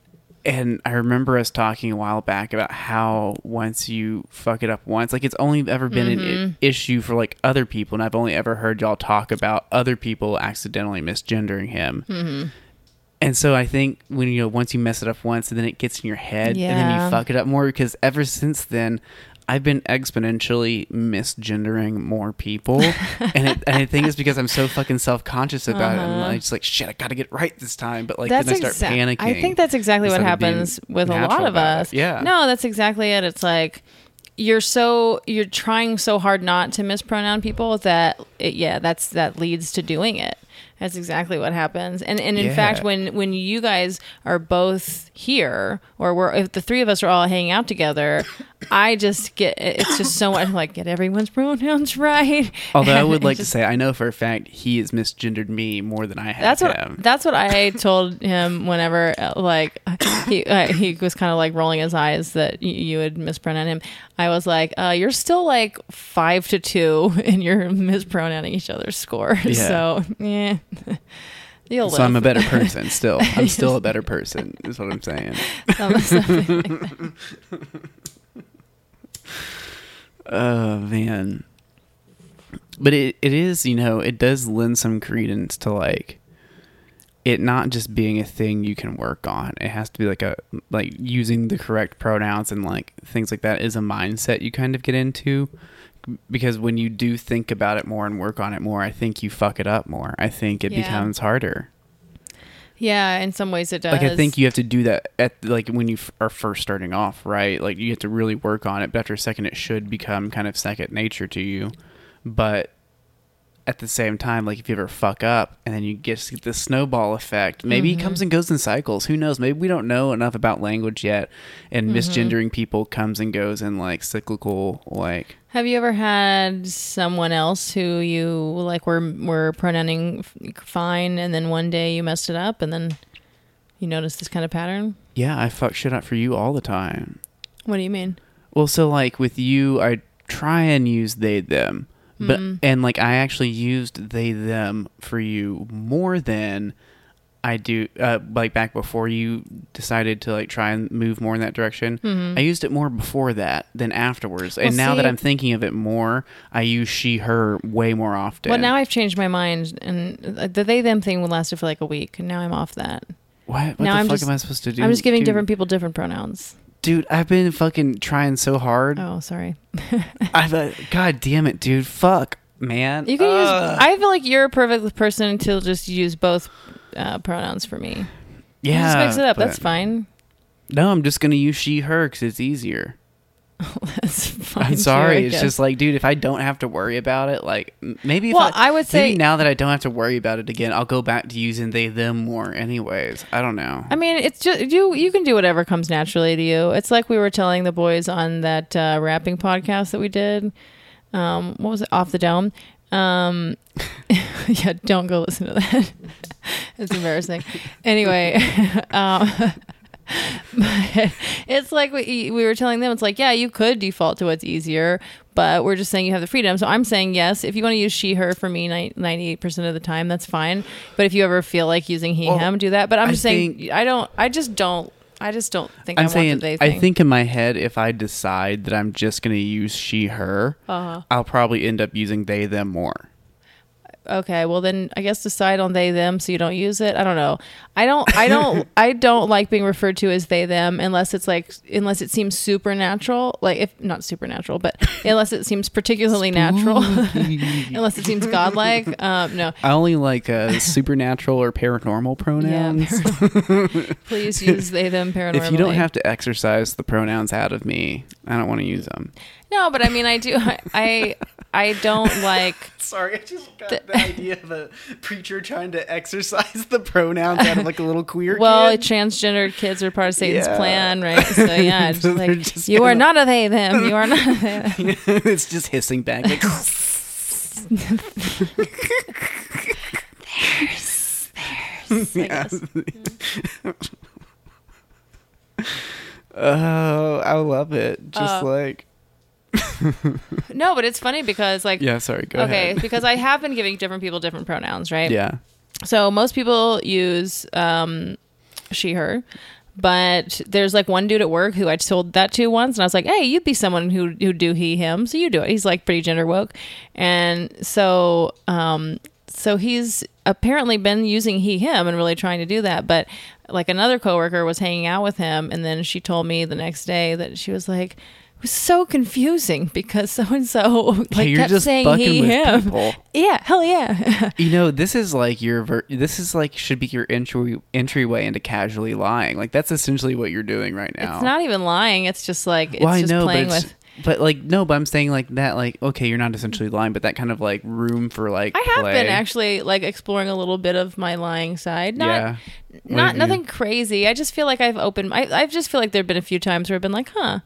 And I remember us talking a while back about how once you fuck it up once, like it's only ever been an Mm-hmm. I- issue for like other people. And I've only ever heard y'all talk about other people accidentally misgendering him. Mm-hmm. And so I think when you know, once you mess it up once and then it gets in your head and then you fuck it up more because ever since then, I've been exponentially misgendering more people, and, it, and I think it's because I'm so fucking self conscious about it. I'm Uh-huh. like, just like shit, I got to get right this time. But like that's then I start exact- panicking. I think that's exactly what instead of being happens with a lot of us. it. Yeah. No, that's exactly it. It's like you're so you're trying so hard not to mispronoun people that it, yeah, that's that leads to doing it. That's exactly what happens. And and in Yeah. fact, when when you guys are both here, or we're if the three of us are all hanging out together, I just get it's just so much like get everyone's pronouns right. Although I would (laughs) like to say, I know for a fact he has misgendered me more than I have that's what him. that's what I (laughs) told him whenever uh, like he uh, he was kind of like rolling his eyes that y- you would mispronoun him. I was like, uh, "You're still like five to two, (laughs) and you're mispronouncing each other's score." Yeah. So yeah, you'll so I'm a better person still. I'm still a better person, is what I'm saying. Oh man. But it, it is, you know, it does lend some credence to like it not just being a thing you can work on. It has to be like a like using the correct pronouns and like things like that is a mindset you kind of get into because when you do think about it more and work on it more, I think you fuck it up more. I think it Yeah. becomes harder. Yeah, in some ways it does. Like I think you have to do that at like when you f- are first starting off, right? Like you have to really work on it. But after a second, it should become kind of second nature to you. But at the same time, like if you ever fuck up and then you get the snowball effect, maybe Mm-hmm. it comes and goes in cycles. Who knows? Maybe we don't know enough about language yet, and Mm-hmm. misgendering people comes and goes in like cyclical like. Have you ever had someone else who you like were were pronouncing fine, and then one day you messed it up, and then you noticed this kind of pattern? Yeah, I fuck shit up for you all the time. What do you mean? Well, so like with you, I try and use they them, but Mm. and like I actually used they them for you more than I do. Uh, like back before you decided to like try and move more in that direction, I used it more before that than afterwards. and Mm-hmm. Well, now that I'm thinking of it more, I use she her way more often. Well, now I've changed my mind, and the they them thing lasted for like a week, and now I'm off that. what, what now the I'm fuck just- am I supposed to do? I'm just giving Dude, different people different pronouns. Dude, I've been fucking trying so hard. Oh, sorry. (laughs) I've uh, God damn it, dude. Fuck, man. You can Ugh. use. I feel like you're a perfect person to just use both uh, pronouns for me. yeah, just mix it up. That's fine. No, I'm just gonna use she her because it's easier. (laughs) That's fine. I'm sorry. I it's just like, dude, if I don't have to worry about it, like maybe if Well, I, I would say- maybe now that I don't have to worry about it again, I'll go back to using they them more. Anyways, I don't know. I mean, it's just you. You can do whatever comes naturally to you. It's like we were telling the boys on that uh, rapping podcast that we did. Um, what was it? Off the dome. Um, (laughs) yeah, don't go listen to that. (laughs) it's embarrassing. Anyway, um, but it's like we, we were telling them. It's like, yeah, you could default to what's easier, but we're just saying you have the freedom. So I'm saying yes. If you want to use she, her for me, ninety eight percent of the time, that's fine. But if you ever feel like using he, Well, him, do that. But I'm I just saying, I don't. I just don't. I just don't think I I'm want saying, I think in my head, if I decide that I'm just gonna use she her, Uh-huh. I'll probably end up using they them more. Okay, well then I guess decide on they them so you don't use it. I don't know. I don't I don't (laughs) I don't like being referred to as they them unless it's like unless it seems supernatural, like if not supernatural, but unless it seems particularly natural. (laughs) unless it seems godlike. Um no. I only like uh, supernatural or paranormal pronouns. Yeah. (laughs) Please use they them paranormal. if you don't have to exercise the pronouns out of me, I don't want to use them. No, but I mean I do I I, I don't (laughs) like Sorry, I just got The- the idea of a preacher trying to exercise the pronouns out of like a little (laughs) queer Well, kid. transgendered kids are part of Satan's Yeah. plan, right? So (laughs) yeah, it's So like just you are gonna- not a they them. You are not a they it's just hissing back. Like, yeah. oh, I love it. Just Uh, like (laughs) No, but it's funny because like yeah. Sorry, go ahead. okay, ahead. because I have been giving different people different pronouns, right? yeah, So most people use um she her. But there's like one dude at work who I told that to once, and I was like, "Hey, you'd be someone who who do he him, so you do it." He's like pretty gender woke, and so um, so he's apparently been using he him and really trying to do that. But like another coworker was hanging out with him, and then she told me the next day that she was like, "It was so confusing because so and so like hey, you're kept just saying fucking he with him." people. (laughs) Yeah, hell yeah. (laughs) You know, this is like your ver- this is like should be your entry entryway into casually lying. Like that's essentially what you're doing right now. It's not even lying. It's just like it's well, I just know, playing with. but like no, but I'm saying like that. Like okay, you're not essentially lying, but that kind of like room for like I have play. been actually like exploring a little bit of my lying side. Not yeah. Not have you- nothing crazy. I just feel like I've opened. I I just feel like there've been a few times where I've been like, huh.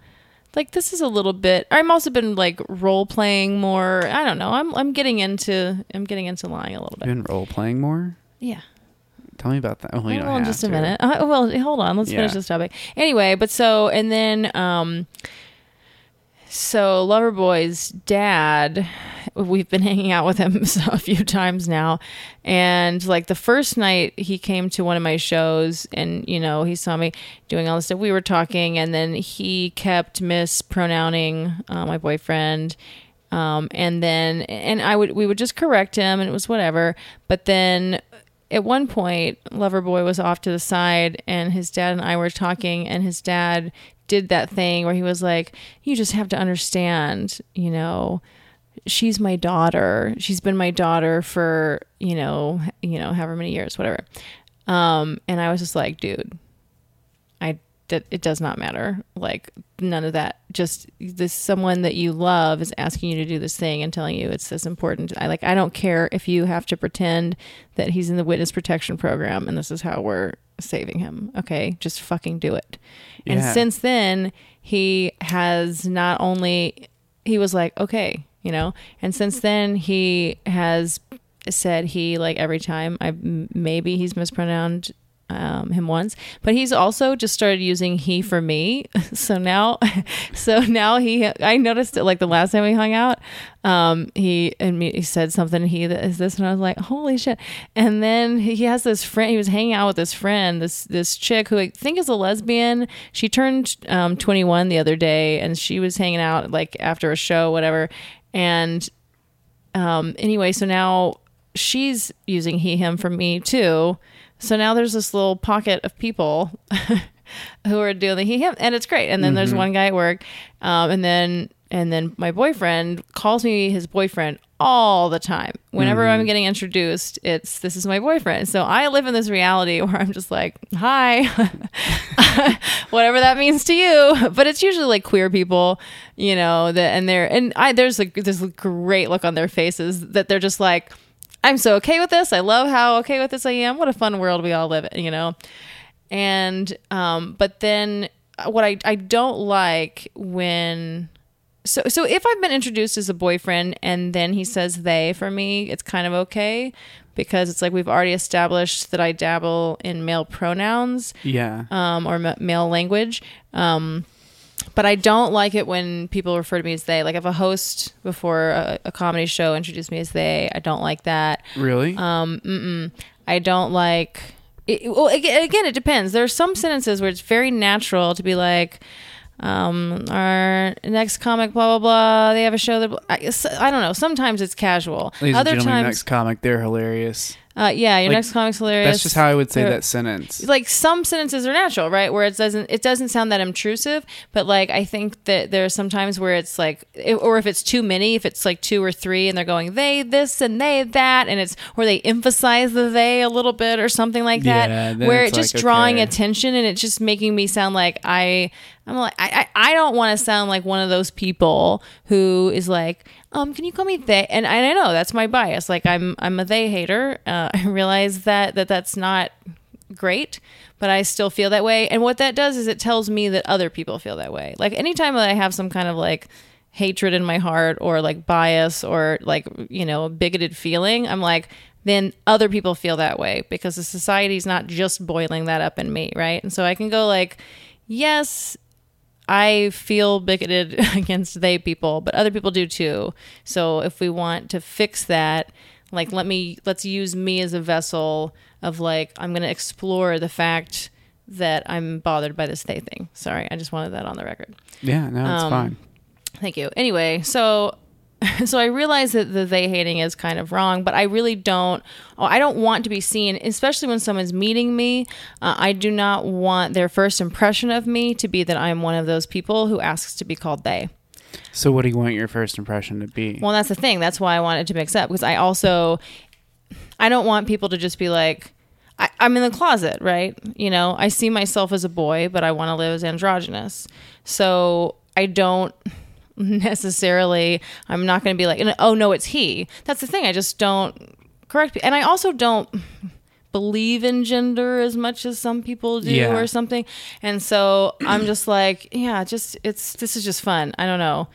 Like this is a little bit. I'm also been like role playing more. I don't know. I'm I'm getting into I'm getting into lying a little bit. Been role playing more. Yeah. Tell me about that. Oh, you well, just a to. minute. Uh, (laughs) well, hold on. Let's finish this topic. Anyway, but so and then um so Loverboy's dad, we've been (laughs) hanging out with him (laughs) a few times now, and like the first night he came to one of my shows, and you know he saw me doing all this stuff. We were talking, and then he kept mispronouncing uh, my boyfriend, um, and then and I would we would just correct him, and it was whatever. But then at one point, Loverboy was off to the side, and his dad and I were talking, and his dad did that thing where he was like, "You just have to understand, you know." She's my daughter. She's been my daughter for, you know, you know, however many years, whatever. Um, and I was just like, dude, I that it does not matter. Like none of that. Just this someone that you love is asking you to do this thing and telling you it's this important. I like I don't care if you have to pretend that he's in the witness protection program and this is how we're saving him. Okay? Just fucking do it. And since then, he has not only he was like, "Okay, you know." And since then, he has said he like every time I maybe he's mispronounced um, him once, but he's also just started using he for me. (laughs) So now, (laughs) so now he, I noticed it like the last time we hung out, um, he and me, he said something. He is this, and I was like, holy shit! And then he has this friend. He was hanging out with this friend, this this chick who I think is a lesbian. She turned um, 21 the other day, and she was hanging out like after a show, whatever. And um, anyway, so now she's using he him for me too. So now there's this little pocket of people (laughs) who are doing the he him, and it's great. And then there's one guy at work, um, and then and then my boyfriend calls me his boyfriend all the time. Whenever I'm getting introduced, it's this is my boyfriend. So I live in this reality where I'm just like, hi, (laughs) whatever that means to you. But it's usually like queer people, you know, that and they're and I there's a there's a great look on their faces that they're just like, I'm so okay with this. I love how okay with this I am. What a fun world we all live in, you know. And um, but then what I I don't like when so so if I've been introduced as a boyfriend and then he says they for me, it's kind of okay because it's like we've already established that I dabble in male pronouns Yeah. um, or ma- male language. Um, but I don't like it when people refer to me as they. Like if a host before a, a comedy show introduced me as they, I don't like that. really? Um, I don't like. It, well, again, again, it depends. There are some sentences where it's very natural to be like, um, our next comic, blah blah blah. They have a show that I, I don't know. Sometimes it's casual. Ladies Other and gentlemen, times, next comic, they're hilarious. Uh, yeah, your like, next comic's hilarious. That's just how I would say They're- that sentence. like some sentences are natural, right? Where it doesn't it doesn't sound that intrusive, but like I think that there are some times where it's like, or if it's too many, if it's like two or three, and they're going they this and they that, and it's where they emphasize the they a little bit or something like that, Yeah, then where it's it's just like, drawing okay. attention and it's just making me sound like I. I'm like I, I, I don't want to sound like one of those people who is like um can you call me they and I know that's my bias like I'm I'm a they hater uh, (laughs) I realize that that that's not great, but I still feel that way. And what that does is it tells me that other people feel that way. Like anytime that I have some kind of like hatred in my heart or like bias or like, you know, bigoted feeling, I'm like, then other people feel that way because the society's not just boiling that up in me, right? And so I can go like, yes, I feel bigoted (laughs) against they people, but other people do too. So if we want to fix that, like let me let's use me as a vessel of like I'm going to explore the fact that I'm bothered by this they thing. Sorry, I just wanted that on the record. yeah, no, it's um, fine. Thank you. Anyway, so (laughs) so I realize that the they hating is kind of wrong, but I really don't. Oh, I don't want to be seen, especially when someone's meeting me. Uh, I do not want their first impression of me to be that I'm one of those people who asks to be called they. So, what do you want your first impression to be? Well, that's the thing. That's why I wanted to mix up because I also I don't want people to just be like I, I'm in the closet, right? You know, I see myself as a boy, but I want to live as androgynous. So I don't necessarily. I'm not going to be like, oh no, it's he. That's the thing. I just don't correct. And I also don't believe in gender as much as some people do Yeah. or something. And so I'm just like, yeah, just it's this is just fun. I don't know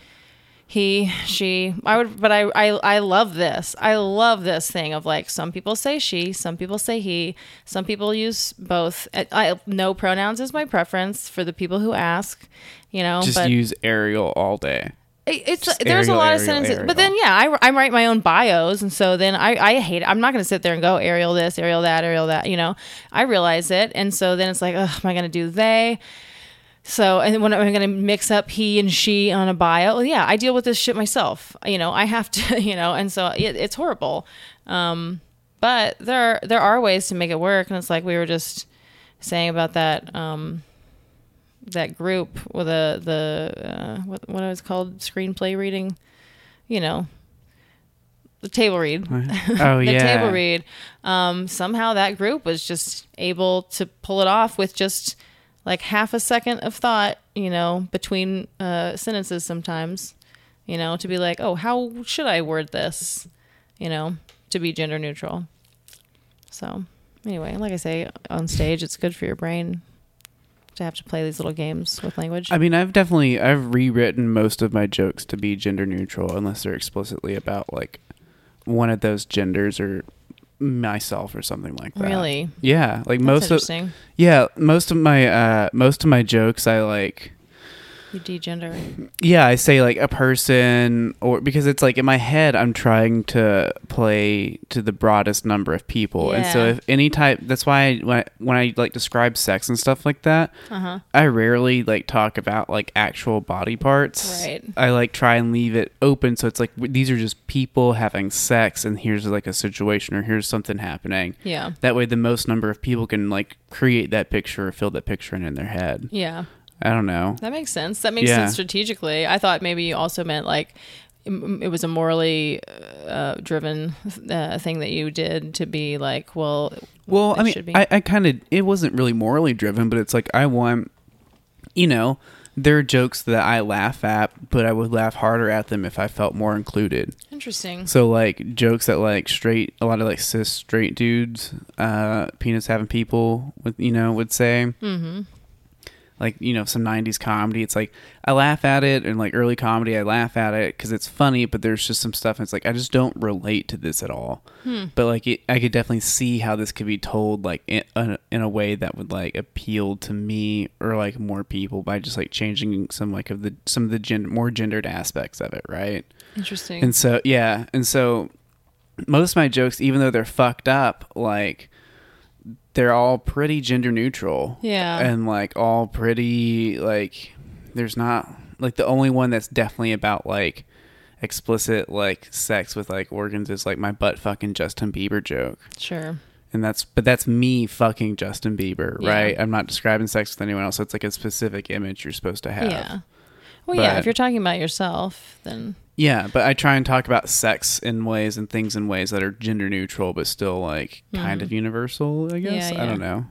he she i would but I, I i love this i love this thing of like some people say she some people say he some people use both i, I no pronouns is my preference for the people who ask you know Just but use Ariel all day. it's just there's a Ariel, lot of sentences Ariel. but then yeah I, I write my own bios and so then i i hate it i'm not going to sit there and go ariel this ariel that ariel that you know i realize it and so then it's like oh, am i going to do they so, and when I'm going to mix up he and she on a bio, well, yeah, I deal with this shit myself. You know, I have to, (laughs) you know, and so it, it's horrible. Um, but there, there are ways to make it work, and it's like we were just saying about that, um, that group with the the uh, what what it was called screenplay reading, you know, the table read (laughs) Oh yeah. the yeah. table read. Um, somehow that group was just able to pull it off with just like half a second of thought, you know, between uh, sentences sometimes, you know, to be like, oh, how should I word this, you know, to be gender neutral. So, anyway, like I say, on stage, it's good for your brain to have to play these little games with language. I mean, I've definitely I've rewritten most of my jokes to be gender neutral, unless they're explicitly about like one of those genders or myself or something like that. really, Yeah, like That's most of yeah most of my uh most of my jokes I like you degender. yeah I say like a person or because it's like in my head I'm trying to play to the broadest number of people and so if any type that's why I, when I, when I like describe sex and stuff like that Uh huh. I rarely like talk about like actual body parts. Right. I like try and leave it open so it's like these are just people having sex and here's like a situation or here's something happening. Yeah. That way the most number of people can like create that picture or fill that picture in in their head. Yeah. I don't know. That makes sense. That makes Yeah. sense strategically. I thought maybe you also meant like it was a morally uh, driven uh, thing that you did to be like, well, Well, I mean, should be. I, I kind of it wasn't really morally driven, but it's like I want, you know, there are jokes that I laugh at, but I would laugh harder at them if I felt more included. interesting. So like jokes that like straight a lot of like cis straight dudes, uh, penis having people with you know would say Mm-hmm. Like you know some 90s comedy it's like i laugh at it and like early comedy i laugh at it because it's funny but there's just some stuff and it's like i just don't relate to this at all Hmm. but like it, i could definitely see how this could be told like in, uh, in a way that would like appeal to me or like more people by just like changing some like of the some of the gen- more gendered aspects of it right Interesting. and so yeah, and so most of my jokes, even though they're fucked up, like they're all pretty gender neutral. Yeah. And like all pretty like there's not like the only one that's definitely about like explicit like sex with like organs is like my butt fucking Justin Bieber joke. Sure. And that's but that's me fucking Justin Bieber, Yeah. right? I'm not describing sex with anyone else. So it's like a specific image you're supposed to have. Yeah. Well, yeah. If you're talking about yourself, then Yeah, but I try and talk about sex in ways and things in ways that are gender neutral but still like kind of universal, I guess. Mm-hmm. Yeah, I don't know.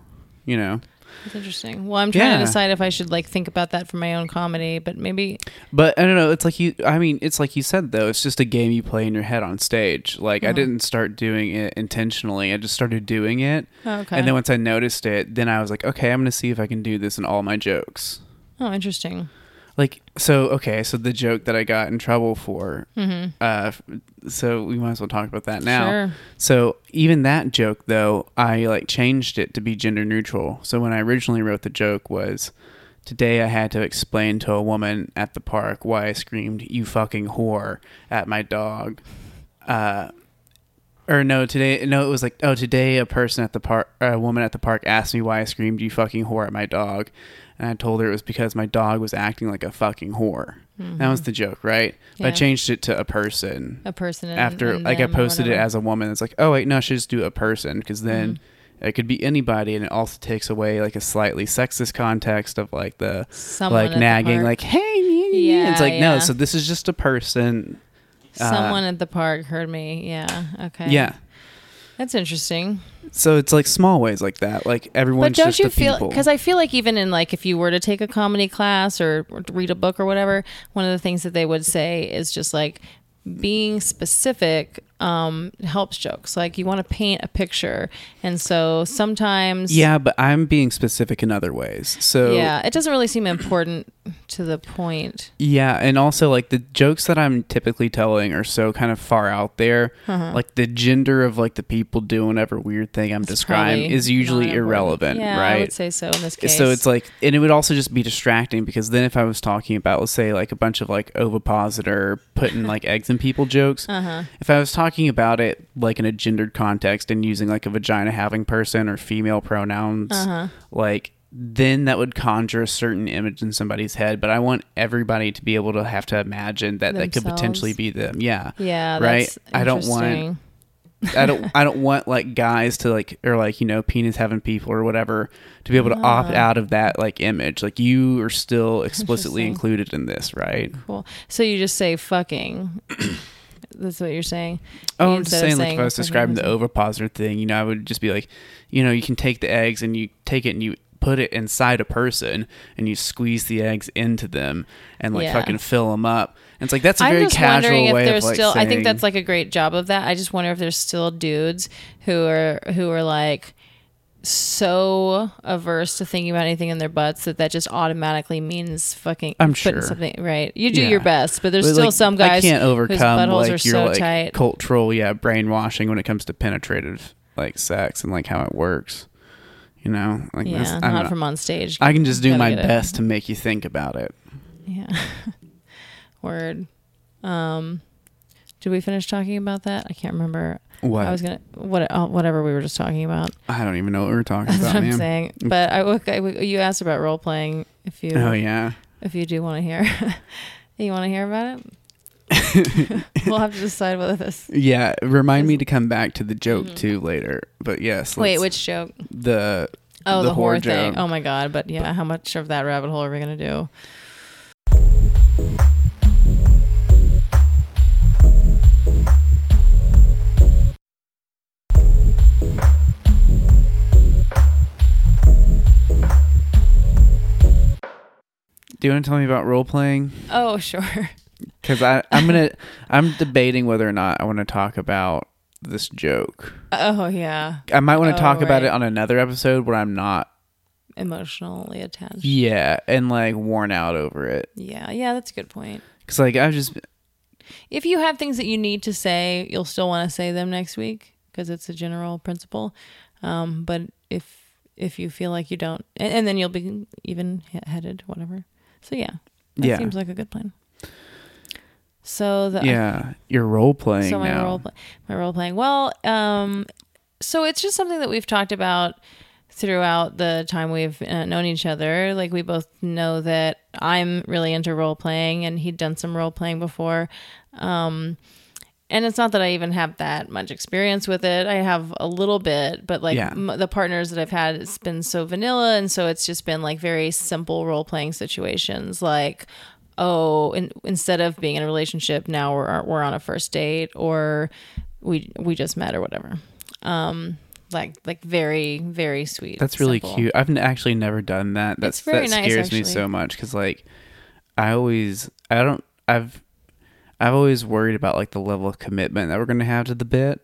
You know. it's interesting. Well, I'm trying Yeah. to decide if I should like think about that for my own comedy, but maybe But I don't know. It's like you. I mean, it's like you said though. It's just a game you play in your head on stage. Like Uh-huh. I didn't start doing it intentionally. I just started doing it, oh, okay. and then once I noticed it, then I was like, okay, I'm gonna see if I can do this in all my jokes. oh, interesting. Like so. Okay, so the joke that I got in trouble for. Mm-hmm. Uh, so we might as well talk about that now. Sure. So even that joke though, I like changed it to be gender neutral. So when I originally wrote the joke was today I had to explain to a woman at the park why I screamed you fucking whore at my dog. Uh or no, today no, it was like oh today a person at the park a woman at the park asked me why I screamed you fucking whore at my dog. And I told her it was because my dog was acting like a fucking whore. That was the joke, right? But I changed it to a person A person and, after and like I posted it as a woman. It's like, oh wait, no, I should just do a person because then Mm-hmm. it could be anybody, and it also takes away like a slightly sexist context of like the Someone like nagging, park. like hey, yeah, yeah. Yeah, it's like no. So this is just a person. uh, someone at the park heard me. Yeah. Okay. Yeah. That's interesting. So it's like small ways like that. Like everyone. But don't just you feel because I feel like even in like if you were to take a comedy class or, or read a book or whatever, one of the things that they would say is just like being specific um, helps jokes. Like you want to paint a picture, and so sometimes yeah, but I'm being specific in other ways. So yeah, it doesn't really seem important to the point. Yeah, and also like the jokes that I'm typically telling are so kind of far out there. Uh-huh. Like the gender of like the people doing whatever weird thing I'm It's describing is usually irrelevant, Yeah, I would say so in this case. So it's like, and it would also just be distracting because then if I was talking about, let's say, like a bunch of like ovipositor putting like eggs in people jokes, uh-huh. if I was talking about it like in a gendered context and using like a vagina having person or female pronouns, Uh-huh. like then that would conjure a certain image in somebody's head. But I want everybody to be able to have to imagine that that could potentially be them. Yeah. Yeah, Right? I don't want- I don't I don't want like guys to like or like you know penis having people or whatever to be able to opt Ah. out of that like image like you are still explicitly included in this right Cool. So you just say fucking. That's what you're saying. oh i'm just saying like if i was describing the ovipositor thing you know i would just be like you know you can take the eggs and you take it and you put it inside a person and you squeeze the eggs into them and like Yeah. fucking fill them up and it's like that's a I'm very just casual wondering if way there's of like still. I think that's like a great job of that. I just wonder if there's still dudes who are who are like so averse to thinking about anything in their butts that that just automatically means fucking. I'm putting sure. something right. You do Yeah. your best, but there's But, still like, some guys I can't overcome like are your so like tight. cultural yeah brainwashing when it comes to penetrative like sex and like how it works. You know, like yeah, not not- from on stage. I can just do my get it. best to make you think about it. Yeah. (laughs) Word. Um, did we finish talking about that? I can't remember. What I was gonna what oh, whatever we were just talking about. I don't even know what we were talking (laughs) That's about, what I'm man. saying. But I, I- you asked about role playing. If you Oh yeah. if you do want to hear, (laughs) you want to hear about it. (laughs) we'll have to decide whether this. Yeah, remind me to come back to the joke too later. But yes, Mm-hmm. Wait, which joke? the Oh, the, horror, thing. joke. Oh my god! But yeah, how much of that rabbit hole are we gonna do? Do you want to tell me about role playing? Oh sure. Because I I'm gonna (laughs) I'm debating whether or not I want to talk about this joke. Oh yeah, I might want to Oh, talk about it on another episode where I'm not emotionally attached. yeah and like worn out over it. Yeah, yeah, that's a good point. Because like I've just If you have things that you need to say, you'll still want to say them next week because it's a general principle. Um, but if if you feel like you don't, and, and then you'll be even headed, whatever. So yeah, that Yeah. seems like a good plan. So the yeah you're role playing so my now. role pla- my role playing. Well, um, so it's just something that we've talked about throughout the time we've uh, known each other. Like we both know that I'm really into role playing, and he'd done some role playing before. Um, and it's not that I even have that much experience with it. I have a little bit, but like Yeah. m- the partners that I've had, it's been so vanilla, and so it's just been like very simple role playing situations, like. Oh, in, instead of being in a relationship, now we're we're on a first date, or we we just met, or whatever. Um, like like very very sweet. That's really simple. cute. I've n- actually never done that. That's that nice, scares me so much because like I always I don't I've I've always worried about like the level of commitment that we're gonna have to the bit.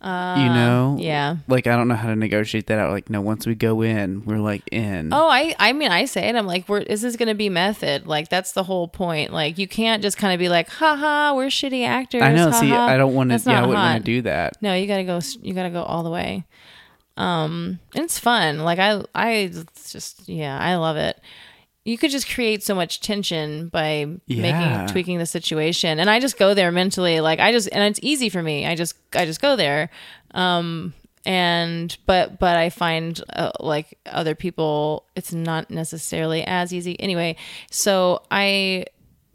Uh, you know, yeah. Like I don't know how to negotiate that out. Like no, once we go in, we're like in. Oh, I I mean I say it. I'm like, we're is this gonna be method? Like that's the whole point. Like you can't just kind of be like, haha, we're shitty actors. I know. See. I don't want to. Yeah, I wouldn't want to do that. No, you gotta go. You gotta go all the way. Um, it's fun. Like I, I it's just yeah, I love it. You could just create so much tension by Yeah. making tweaking the situation, and I just go there mentally. Like I just, and it's easy for me. I just, I just go there. Um, and but but I find uh, like other people, it's not necessarily as easy. Anyway, so I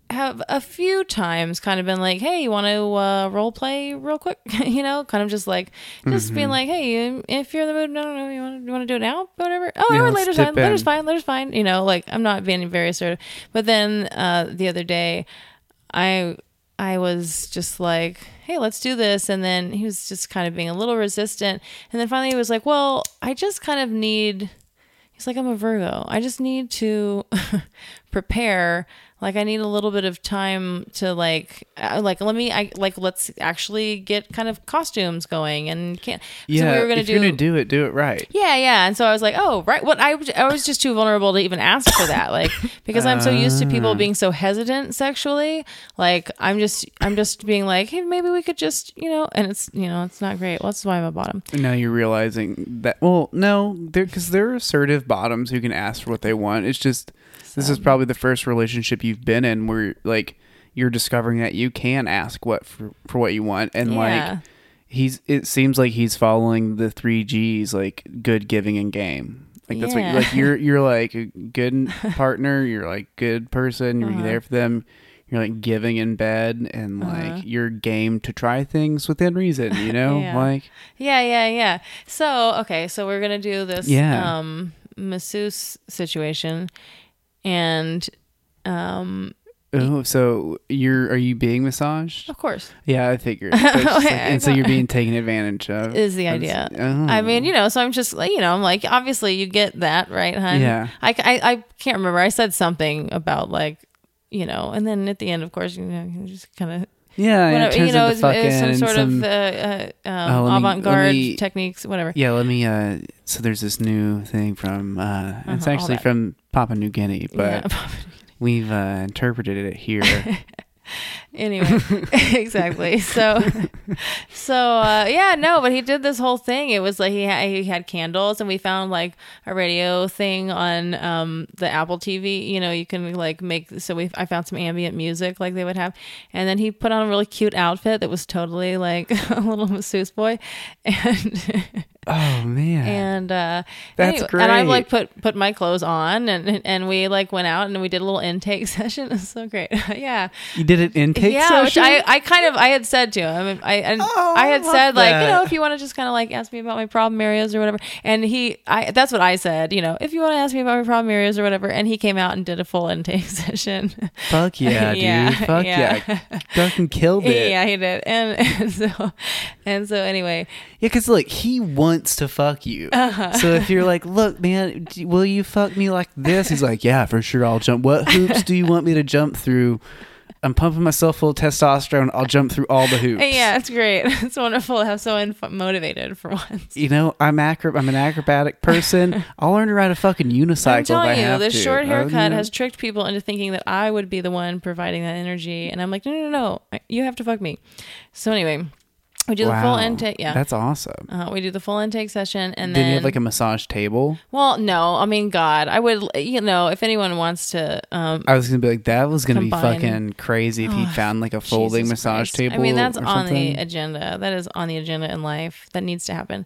have a few times kind of been like, hey, you want to uh, role play real quick? (laughs) you know, kind of just like, just Mm-hmm. being like, hey, if you're in the mood, no, no, no, you want to, you want to do it now? Whatever. Oh, Yeah, or later's fine. Later's fine. Later's fine. You know, like I'm not being very assertive. But then uh, the other day, I I was just like, hey, let's do this. And then he was just kind of being a little resistant. And then finally he was like, well, I just kind of need He's like, I'm a Virgo. I just need to (laughs) prepare. Like, I need a little bit of time to like, uh, like, let me, I like, let's actually get kind of costumes going and can't. Yeah, so we were gonna if do. you're gonna do it, do it right. yeah, yeah. And so I was like, oh, right. What I, I was just too vulnerable to even ask for that. Like, (laughs) because I'm so used to people being so hesitant sexually. Like, I'm just, I'm just being like, hey, maybe we could just, you know, and it's, you know, it's not great. Well, that's why I'm a bottom. Now you're realizing that. Well, no, there because there are assertive bottoms who can ask for what they want. It's just this is probably the first relationship you've been in where like you're discovering that you can ask what for, for what you want, and Yeah. like he's. It seems like he's following the three G's, like good, giving, and game. Like that's Yeah. what like you're you're like a good (laughs) partner. You're like good person. You're Uh-huh. there for them. You're like giving in bed and Uh-huh. like you're game to try things within reason. You (laughs) know, Yeah. like Yeah, yeah, yeah. So, okay, so we're gonna do this Yeah. um masseuse situation, and um, Oh, so you're are you being massaged? of course, Yeah, I figured. (laughs) It's like- and so you're being taken advantage of. (laughs) is the idea. oh. I mean, you know, so I'm just like, you know, I'm like, obviously you get that, right, hon? Yeah. I, I, I can't remember. I said something about like, you know, and then at the end, of course, you know, you just kind of yeah, whatever, you know, it's, fucking it's some sort some- of uh, uh, um, Oh, avant-garde me- techniques, whatever. Yeah, let me. uh So there's this new thing from. uh It's Uh-huh, all actually from Papua New Guinea, but (laughs) yeah. We've uh interpreted it here. (laughs) anyway (laughs) exactly. So (laughs) so uh yeah no but he did this whole thing. It was like he had, he had candles and we found like a radio thing on um the apple tv you know you can like make so we i found some ambient music like they would have. And then he put on a really cute outfit that was totally like a little masseuse boy. And oh man, and uh That's anyway, and i great. like put put my clothes on and and we like went out and we did a little intake (laughs) session it was so great (laughs) yeah you did an intake yeah, which. I, I kind of I had said to him. I and Oh, I I had love said like you know if you want to just kind of like ask me about my problem areas or whatever. And he I that's what I said. You know if you want to ask me about my problem areas or whatever. And he came out and did a full (laughs) intake session. Fuck yeah, dude. Yeah, Fuck yeah. yeah. Fucking killed it. yeah, he did. And, and so and so anyway, Yeah, because look, he wants to fuck you. Uh-huh. So if you're like, look, man, will you fuck me like this? He's like, yeah, for sure. I'll jump. What hoops do you want me to jump through? I'm pumping myself full of testosterone. I'll jump through all the (laughs) hoops. yeah, it's great. (laughs) It's wonderful. How so inf- motivated for once. You know, I'm acro- I'm an acrobatic person. (laughs) I'll learn to ride a fucking unicycle. I'm telling you, have this to. short Oh, haircut has tricked people into thinking that I would be the one providing that energy, and I'm like, no, no, no, no, you have to fuck me. So anyway, we do the full intake. Yeah, That's awesome. uh, we do the full intake session, and Did then you have like a massage table? well, no, I mean, God, I would, you know, if anyone wants to, um, I was gonna be like, that was gonna Combine. be fucking crazy if he Oh, found like a folding Jesus massage Christ. table. I mean, that's on something. the agenda. That is on the agenda in life. That needs to happen.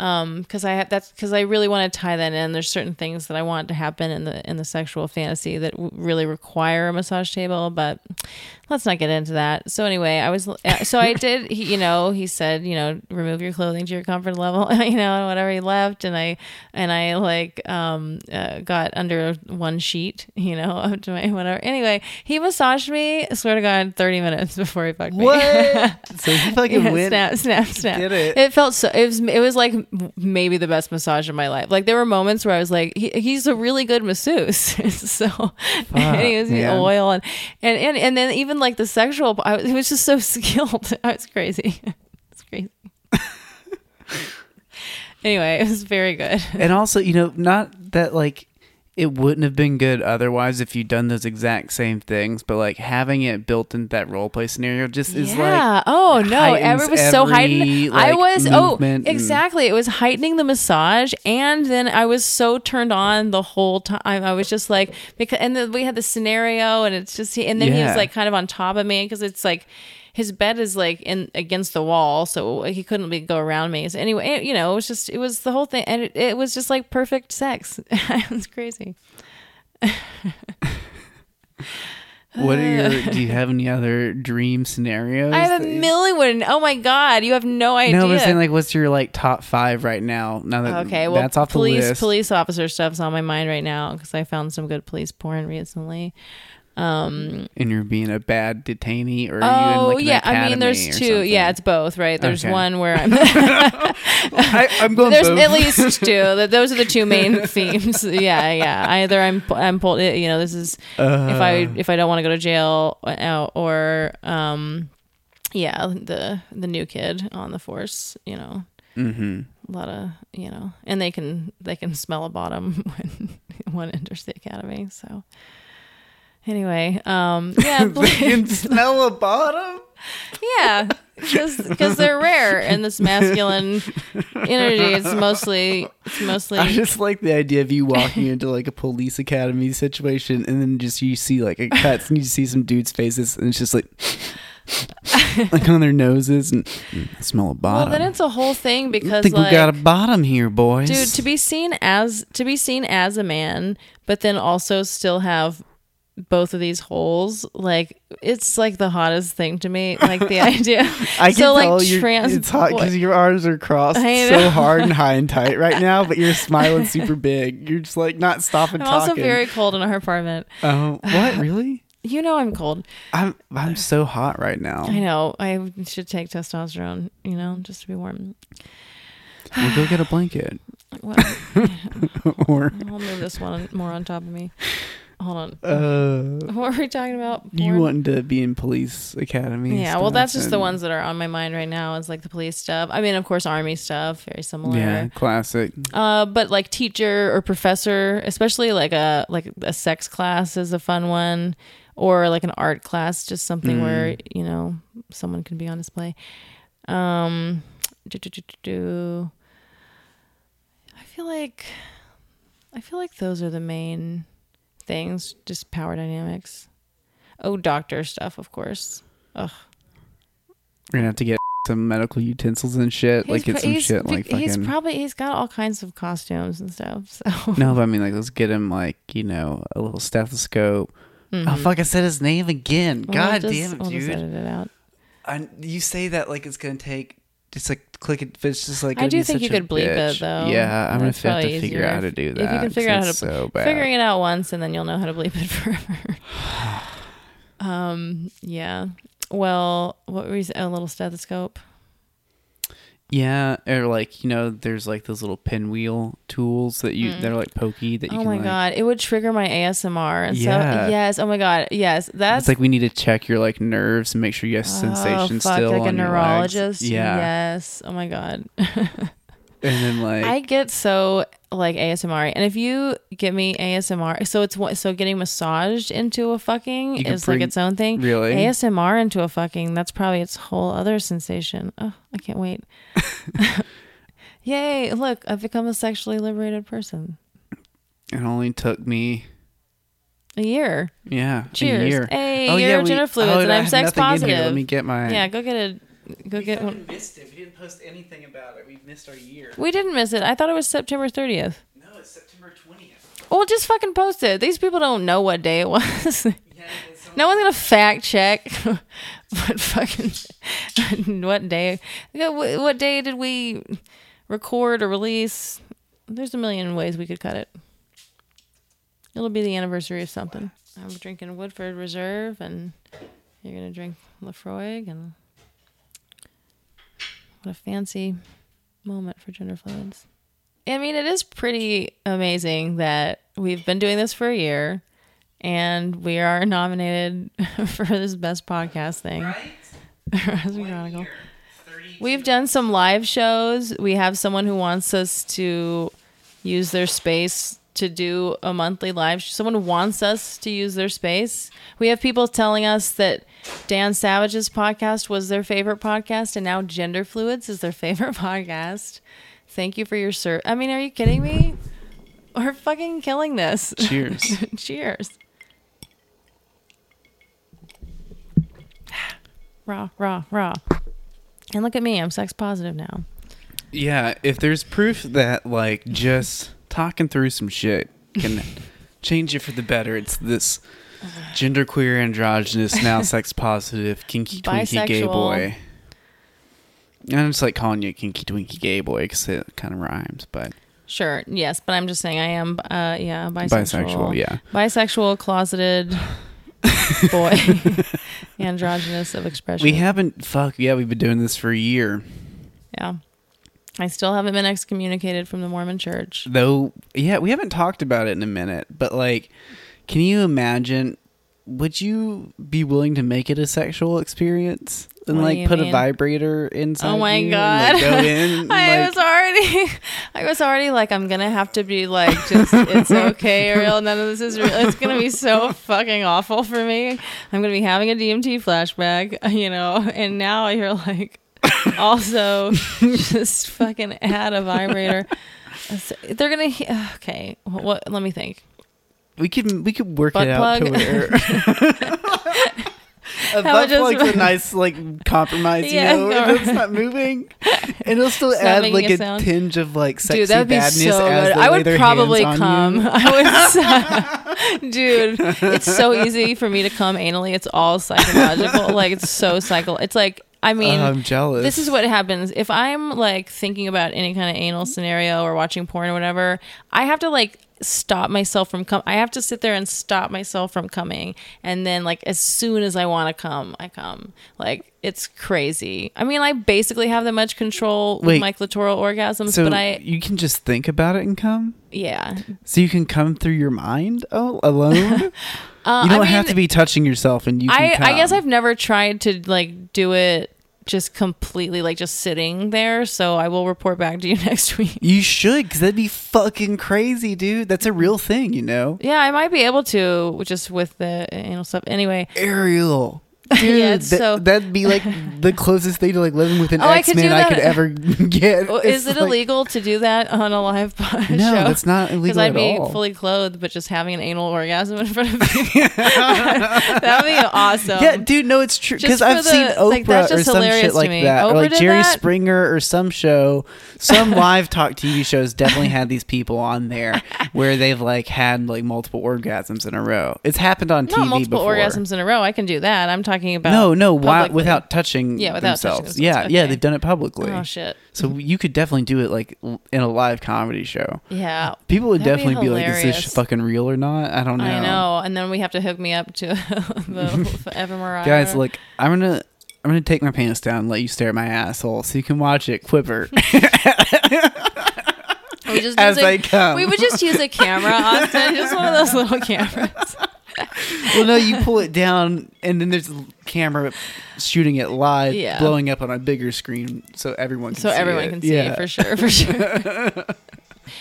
um because i have that's because i really want to tie that in there's certain things that i want to happen in the in the sexual fantasy that w- really require a massage table but let's not get into that so anyway i was uh, so i (laughs) did he, you know he said you know remove your clothing to your comfort level (laughs) you know and whatever he left and i and i like um uh, got under one sheet (laughs) you know up to my whatever anyway he massaged me I swear to god 30 minutes before he fucked me so he fucking yeah, went. snap, snap, snap. Did it. It felt so. It was. It was like maybe the best massage of my life. Like there were moments where I was like, he, he's a really good masseuse. so and he was man. oil and, and and and then even like the sexual. I, was- he was just so (laughs) skilled. (laughs) I was crazy. (laughs) it's crazy. anyway, it was very good. And also, you know, not that like it wouldn't have been good otherwise if you'd done those exact same things, but like having it built into that role play scenario just is like yeah. oh no, every was so heightened. I was oh movement and- exactly. It was heightening the massage, and then I was so turned on the whole time. I was just like because, and then we had the scenario, and it's just and then he was like kind of on top of me because it's like. His bed is like in against the wall, so he couldn't be, go around me. So anyway, it- you know, it was just it was the whole thing, and it, it was just like perfect sex. (laughs) it was crazy. (laughs) what are your do you have any other dream scenarios? I have a million. Oh my god, you have no idea. No, but saying like what's your like top five right now? Now that Okay, well, that's off police the list. police officer stuff's on my mind right now because I found some good police porn recently. Um, and you're being a bad detainee or are you in oh like yeah, I mean, there's two. something? Yeah, it's both, right? There's Okay. one where I'm. (laughs) I, I'm going there's both. at least (laughs) two. Th- Those are the two main (laughs) themes. Yeah, yeah. Either I'm I'm pulled. You know, this is if I Uh. if I don't want to go to jail, uh, or um, yeah, the the new kid on the force. You know, mm-hmm. a lot of you know and they can they can smell a bottom when one enters the academy so anyway um yeah (laughs) they can (laughs) smell a bottom. yeah because they're rare in this masculine energy it's mostly it's mostly I just like the idea of you walking into like a police academy situation and then just you see like a cuts and you see some dudes' faces and it's just like (laughs) like on their noses and mm, smell a bottom. well then it's a whole thing because I think like we got a bottom here, boys. dude to be seen as to be seen as a man but then also still have both of these holes like it's like the hottest thing to me like the (laughs) idea I can so, like, tell you're, trans- it's hot because your arms are crossed so hard and high and tight right now, but you're smiling super (laughs) big. You're just like not stopping I'm talking. also very cold in our apartment. Oh, what (sighs) really? You know I'm cold. I'm I'm so hot right now. I know. I should take testosterone, you know, just to be warm. We'll go get a blanket (sighs) Well, (laughs) or I'll move this one more on top of me. Hold on. uh. what were we talking about? You Porn? wanting to be in police academy? Yeah, well, that's just the ones that are on my mind right now. Is like the police stuff. I mean, of course, army stuff, very similar. Yeah, classic. Uh, but like teacher or professor, especially like a like a sex class is a fun one, or like an art class, just something Mm. where you know someone can be on display. Um, do, do, do, do. I feel like I feel like those are the main things. Just power dynamics. Oh, doctor stuff, of course. Ugh. We're gonna have to get (laughs) some medical utensils and shit. like He's get some shit like he's probably he's got all kinds of costumes and stuff. (laughs) So no, but I mean, like, let's get him like you know a little stethoscope. Oh Mhm. fuck! I said his name again. We'll God just- damn it, we'll dude! edit it out. I, you say that like it's gonna take. Just like click it. It's just like I do think you could bleep it, though. Yeah, I'm gonna have to probably figure out how to do that. If you can figure out how it's to- so bad. Figuring it out once, and then you'll know how to bleep it (laughs) forever. (sighs) um. Yeah. Well, what were you? A little stethoscope. Yeah, or like you know, there's like those little pinwheel tools that you they're like pokey that you Mm. Oh my like. god! It would trigger my ASMR and Yeah. stuff. Yes. Oh my god. Yes. That's It's like we need to check your like nerves and make sure you have oh, sensation fuck, still like a on your legs. neurologist. Yeah, Yes. Oh my god. (laughs) and then like I get so like ASMR, and if you get me ASMR, so it's what so getting massaged into a fucking is like its own thing. really ASMR into a fucking that's probably its whole other sensation. Oh, I can't wait. (laughs) Yay, look, I've become a sexually liberated person. it only took me A year. yeah Cheers. a year. Hey, oh you're yeah, we, gender fluids oh, and I'm sex nothing in here. positive. Let me get my Yeah, go get a Go get one. missed it. We didn't post anything about it. We missed our year. We didn't miss it. I thought it was September 30th. No, it's September twentieth. Well, just fucking post it. These people don't know what day it was. no one's gonna fact check (laughs) what fucking (laughs) what day. What what day did we record or release? There's a million ways we could cut it. It'll be the anniversary of something. I'm drinking Woodford Reserve, and you're gonna drink Laphroaig, and what a fancy moment for gender fluids. I mean, it is pretty amazing that we've been doing this for a year and we are nominated (laughs) for this best podcast thing. Right? (laughs) We've done some live shows. We have someone who wants us to use their space to do a monthly live. Someone wants us to use their space. We have people telling us that Dan Savage's podcast was their favorite podcast, and now Gender Fluids is their (laughs) favorite podcast. Thank you for your sir. I mean, are you kidding me? We're fucking killing this. (laughs) Cheers. Cheers. (sighs) raw, raw, raw. And look at me, I'm sex positive now. Yeah, if there's proof that like just talking through some shit can (laughs) change you for the better, it's this genderqueer, androgynous, now (laughs) sex positive, kinky twinky gay Bisexual. boy. And I'm just like calling you kinky twinky gay boy because it kind of rhymes, but Sure, yes, but I'm just saying I am, uh, yeah, bisexual. bisexual, yeah. Bisexual, closeted (laughs) boy, (laughs) androgynous of expression. We haven't fuck yeah, we've been doing this for a year. yeah. I still haven't been excommunicated from the Mormon church. Though yeah, we haven't talked about it in a minute, but like can you imagine would you be willing to make it a sexual experience and What like put a vibrator inside? Oh my you and, god! like, go in. (laughs) I like- was already, (laughs) I was already like, I'm gonna have to be like, just it's okay, Ariel. None of this is real. It's gonna be so (laughs) fucking awful for me. I'm gonna be having a DMT flashback, you know. And now you're like, (coughs) also just fucking add a vibrator. They're gonna okay. What? Let me think. We could we could work Butt it out to where (laughs) (laughs) a That butt just- plug's a (laughs) nice like compromise, Yeah, you know, no. if it's not moving, and it'll still It's add like a sound. tinge of like sexy Dude, that would be badness so as I would probably come. I would, dude. It's so easy for me to come anally. It's all psychological. like it's so psycho. It's like I mean, Oh, I'm jealous. this is what happens if I'm like thinking about any kind of anal scenario or watching porn or whatever. I have to like stop myself from coming. I have to sit there and stop myself from coming, and then like as soon as I want to come, I come. Like it's crazy. I mean, I basically have that much control with my clitoral orgasms, so but I you can just think about it and come. yeah. So you can come through your mind oh, alone. (laughs) Uh, you don't I have to be touching yourself, and you. Can I, I guess. I've never tried to like do it just completely like just sitting there. So I will report back to you (laughs) next week. You should, because that'd be fucking crazy, dude. That's a real thing, you know. Yeah, I might be able to just with the anal stuff. Anyway, Ariel. (laughs) Dude, Yeah, that, so- that'd be like (laughs) the closest thing to like living with an Oh, I X-Men do I could ever (laughs) get. well, is it like- illegal to do that on a live pod No, show? that's not illegal Because I'd be all. fully clothed, but just having an anal orgasm in front of me. that would be awesome. yeah, dude, no, it's true. Because I've for seen the- Oprah like, that's or some shit like that, or like Jerry that? Springer or some show. Some live talk TV shows definitely had these people on there where they've like had like multiple orgasms in a row. It's happened on Not TV multiple before. orgasms in a row. I can do that. I'm talking about No, no, why, publicly. without touching Yeah, without touching themselves. themselves. Yeah, yeah, Okay. they've done it publicly. Oh shit. So you could definitely do it like l- in a live comedy show. Yeah. People would That'd be definitely be, like, "Is this hilarious. fucking real or not?" I don't know. I know. And then we have to hook me up to (laughs) the fMRI. Guys, look, I'm gonna I'm gonna take my pants down and let you stare at my asshole so you can watch it quiver (laughs) we just as use a- come. We would just use a camera, (laughs) Austin. Just one of those little cameras. Well, no, you pull it down and then there's a camera shooting it live, Yeah. blowing up on a bigger screen so everyone can So see everyone it. can see yeah. it for sure, for sure. (laughs)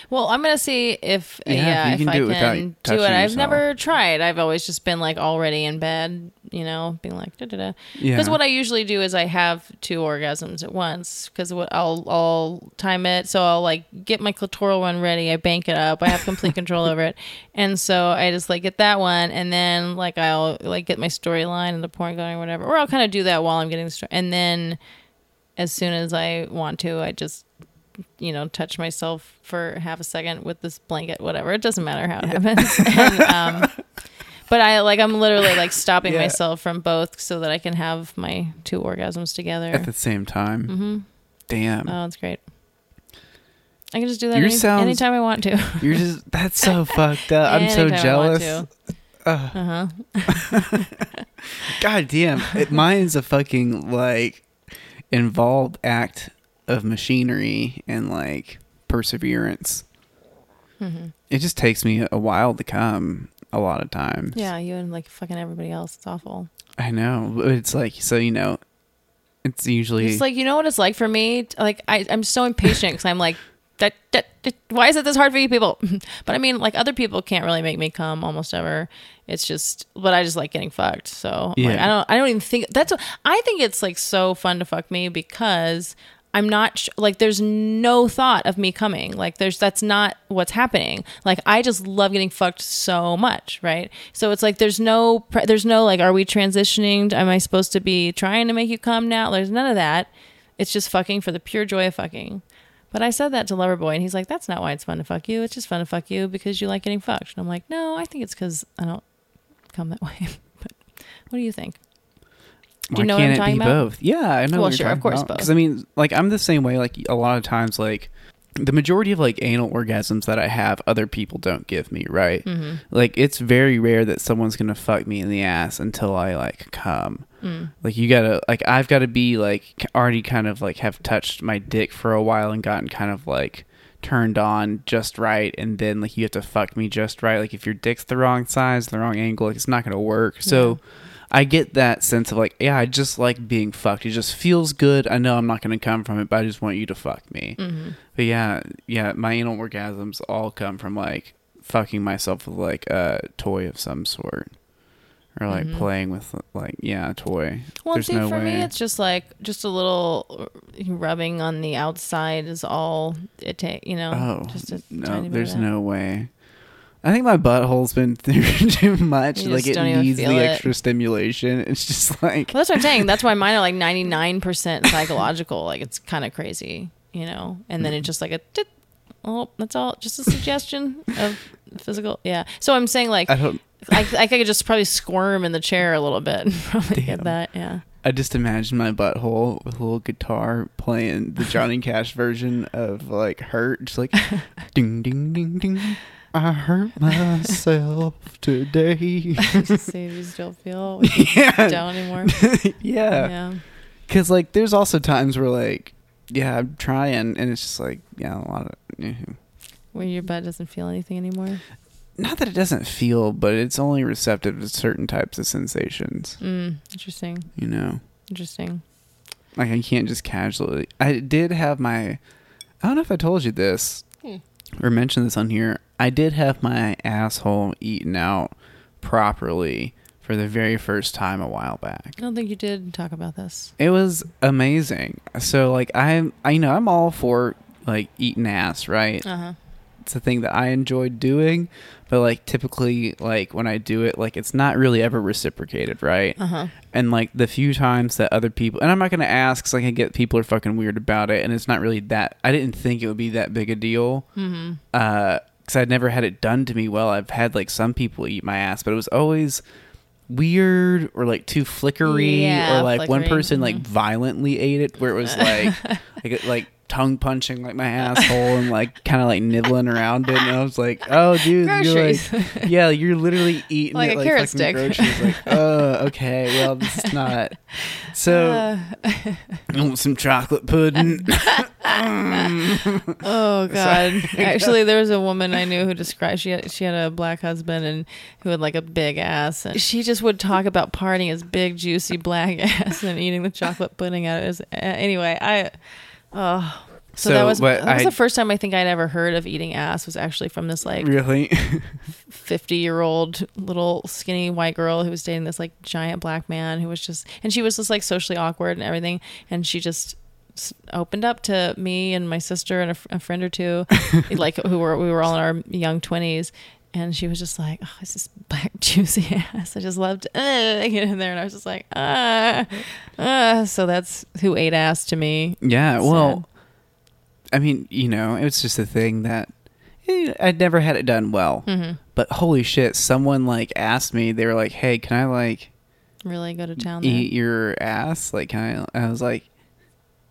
well, I'm gonna see if Yeah, yeah, if if, I do can do it. I've yourself. never tried. I've always just been like already in bed, you know, being like da da da. Yeah. Because what I usually do is I have two orgasms at once. Because what I'll I'll time it, so I'll like get my clitoral one ready. I bank it up. I have complete (laughs) control over it, and so I just like get that one, and then like I'll like get my storyline and the porn going or whatever, or I'll kind of do that while I'm getting the story, and then as soon as I want to, I just you know touch myself for half a second with this blanket, whatever. It doesn't matter how it happens. (laughs) and, um, but I like I'm literally like stopping Yeah. myself from both so that I can have my two orgasms together. At the same time. Mm-hmm. Damn. Oh, it's great. I can just do that any, sounds- anytime I want to. (laughs) You're just that's so (laughs) fucked up. I'm so Anytime I want jealous. Uh huh. God damn. It, mine's a fucking like involved act of machinery and like perseverance. hmm It just takes me a while to come a lot of times. Yeah, you and like fucking everybody else. It's awful. I know. but It's like so you know it's usually It's like you know what it's like for me. Like I, I'm so impatient because I'm like, that, that, that- why is it this hard for you people? (laughs) but I mean, like other people can't really make me come almost ever. It's just, but I just like getting fucked. So like, I don't, I don't even think that's. What, I think it's like so fun to fuck me because I'm not sh- like there's no thought of me coming. Like there's that's not what's happening. Like I just love getting fucked so much, right? So it's like there's no pre- there's no like are we transitioning? Am I supposed to be trying to make you come now? There's none of that. It's just fucking for the pure joy of fucking. But I said that to Loverboy, and he's like, "That's not why it's fun to fuck you. It's just fun to fuck you because you like getting fucked." And I'm like, "No, I think it's because I don't come that (laughs) way." but what do you think? Why you know what I'm talking be about? both? Yeah, I know. Well, sure, of course both. Because I mean, like I'm the same way. Like a lot of times, like the majority of like anal orgasms that I have, other people don't give me. Right? Mm-hmm. Like it's very rare that someone's gonna fuck me in the ass until I like come. Mm. Like you gotta like I've got to be like already kind of like have touched my dick for a while and gotten kind of like turned on just right and then like you have to fuck me just right like if your dick's the wrong size the wrong angle like it's not gonna work so i get that sense of like yeah i just like being fucked it just feels good i know i'm not gonna come from it but i just want you to fuck me Mm-hmm. but yeah yeah my anal orgasms all come from like fucking myself with like a toy of some sort or like Mhm. playing with like yeah a toy Well, There's see, no for me, it's just like just a little rubbing on the outside is all it takes. You know, Oh just a no, tiny bit there's no way. I think my butthole's been (laughs) through too much. You like it needs the it. extra stimulation. (laughs) It's just like Well, that's what I'm saying. That's why mine are like (laughs) 99% psychological. Like it's kind of crazy, you know. And then it's just like a, tit. oh, that's all. Just a suggestion of physical. Yeah. So I'm saying like I don't. I, I could just probably squirm in the chair a little bit and probably Damn. get that. Yeah. I just imagine my butthole with a little guitar playing the Johnny Cash version of like "Hurt," just like ding ding ding ding. I hurt (laughs) myself today. You still feel (laughs) Yeah. don't anymore. (laughs) yeah, Yeah. because like there's also times where like yeah I'm trying and it's just like yeah a lot of. yeah. Where your butt doesn't feel anything anymore. Not that it doesn't feel, but it's only receptive to certain types of sensations. Mm, interesting. You know. Interesting. Like I can't just casually. I did have my. I don't know if I told you this Hmm. or mentioned this on here. I did have my asshole eaten out properly for the very first time a while back. I don't think you did talk about this. It was amazing. So like I'm, I you know I'm all for like eating ass, right? Uh huh. It's a thing that I enjoy doing, but like typically like when I do it, like it's not really ever reciprocated, right? Uh huh. and like the few times that other people and i'm not gonna ask because i can get people are fucking weird about it and it's not really that i didn't think it would be that big a deal Mm-hmm. uh because i'd never had it done to me well i've had like some people eat my ass but it was always weird or like too flickery Yeah, or like one person like mhm. violently ate it where it was like (laughs) like like tongue punching like my asshole and like kind of like nibbling around it and i was like oh dude you're like (laughs) yeah you're literally eating Like it a like carrot stick. groceries like (laughs) oh okay well this is not (laughs) so Uh, I want some chocolate pudding oh God! Actually, there was a woman I knew who described she had, she had a black husband and who had like a big ass, and she just would talk about partying his big juicy black ass and eating the chocolate pudding out of his. Anyway, I oh. So, that was that was I- the first time I think I'd ever heard of eating ass was actually from this like really? (laughs) 50 year old little skinny white girl who was dating this like giant black man who was just and she was just like socially awkward and everything. And she just opened up to me and my sister and a, f- a friend or two (laughs) like who were we were all in our young 20s and she was just like, "Oh, it's this black (laughs) juicy ass." I just loved uh, (laughs) get in there, and I was just like, "Ah, uh, So that's who ate ass to me. Yeah, well, I mean, you know, it was just a thing that eh, I'd never had it done well. Mm-hmm. But holy shit, someone like asked me, they were like, "Hey, can I like Really go to town. There. eat your ass?" Like, can I? I was like,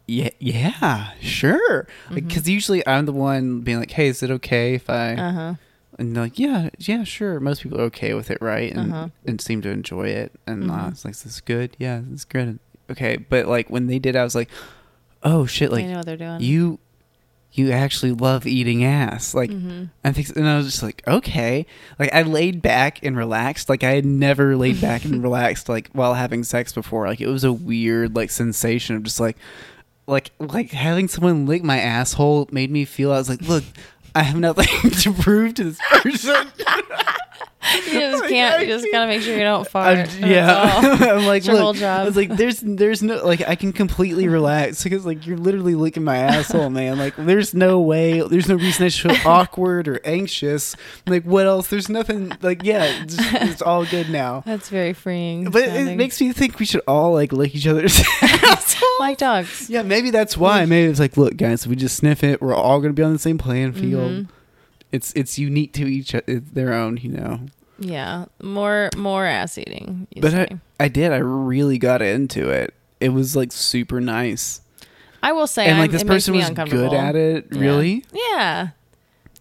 "Yeah, yeah, sure." Like, because usually I'm the one being like, "Hey, is it okay if I?" Uh huh. And they're like, "Yeah, yeah, sure." Most people are okay with it, right? And Uh-huh. and seem to enjoy it. And I Mhm. was like, "This is good. Yeah, this is good." Okay, but like when they did, I was like, "Oh shit!" Like I know what they're doing. you you actually love eating ass like hmm i think and i was just like okay like i laid back and relaxed like i had never laid back and (laughs) relaxed like while having sex before like it was a weird like sensation of just like like like having someone lick my asshole made me feel i was like look i have nothing (laughs) to prove to this person (laughs) (laughs) You just Like, can't. I You just can't- gotta make sure you don't (laughs) fart. I'm- yeah. (laughs) I'm like, It's your look, whole job. I was like, there's, there's no, like, I can completely relax because, like, you're literally licking my asshole, man. Like, there's no way, there's no reason I should feel awkward or anxious. Like, what else? There's nothing. Like, yeah, it's, it's all good now. That's very freeing. But it makes me think we should all like lick each other's assholes. like dogs. Yeah, maybe that's why. Maybe it's like, look, guys, if we just sniff it, we're all gonna be on the same playing field. Mhm. It's it's unique to each uh, their own, you know. Yeah, more more ass eating. you But I, say. I did. I really got into it. It was like super nice, I will say, and like I'm- this it person was good at it. Yeah. Really, Yeah.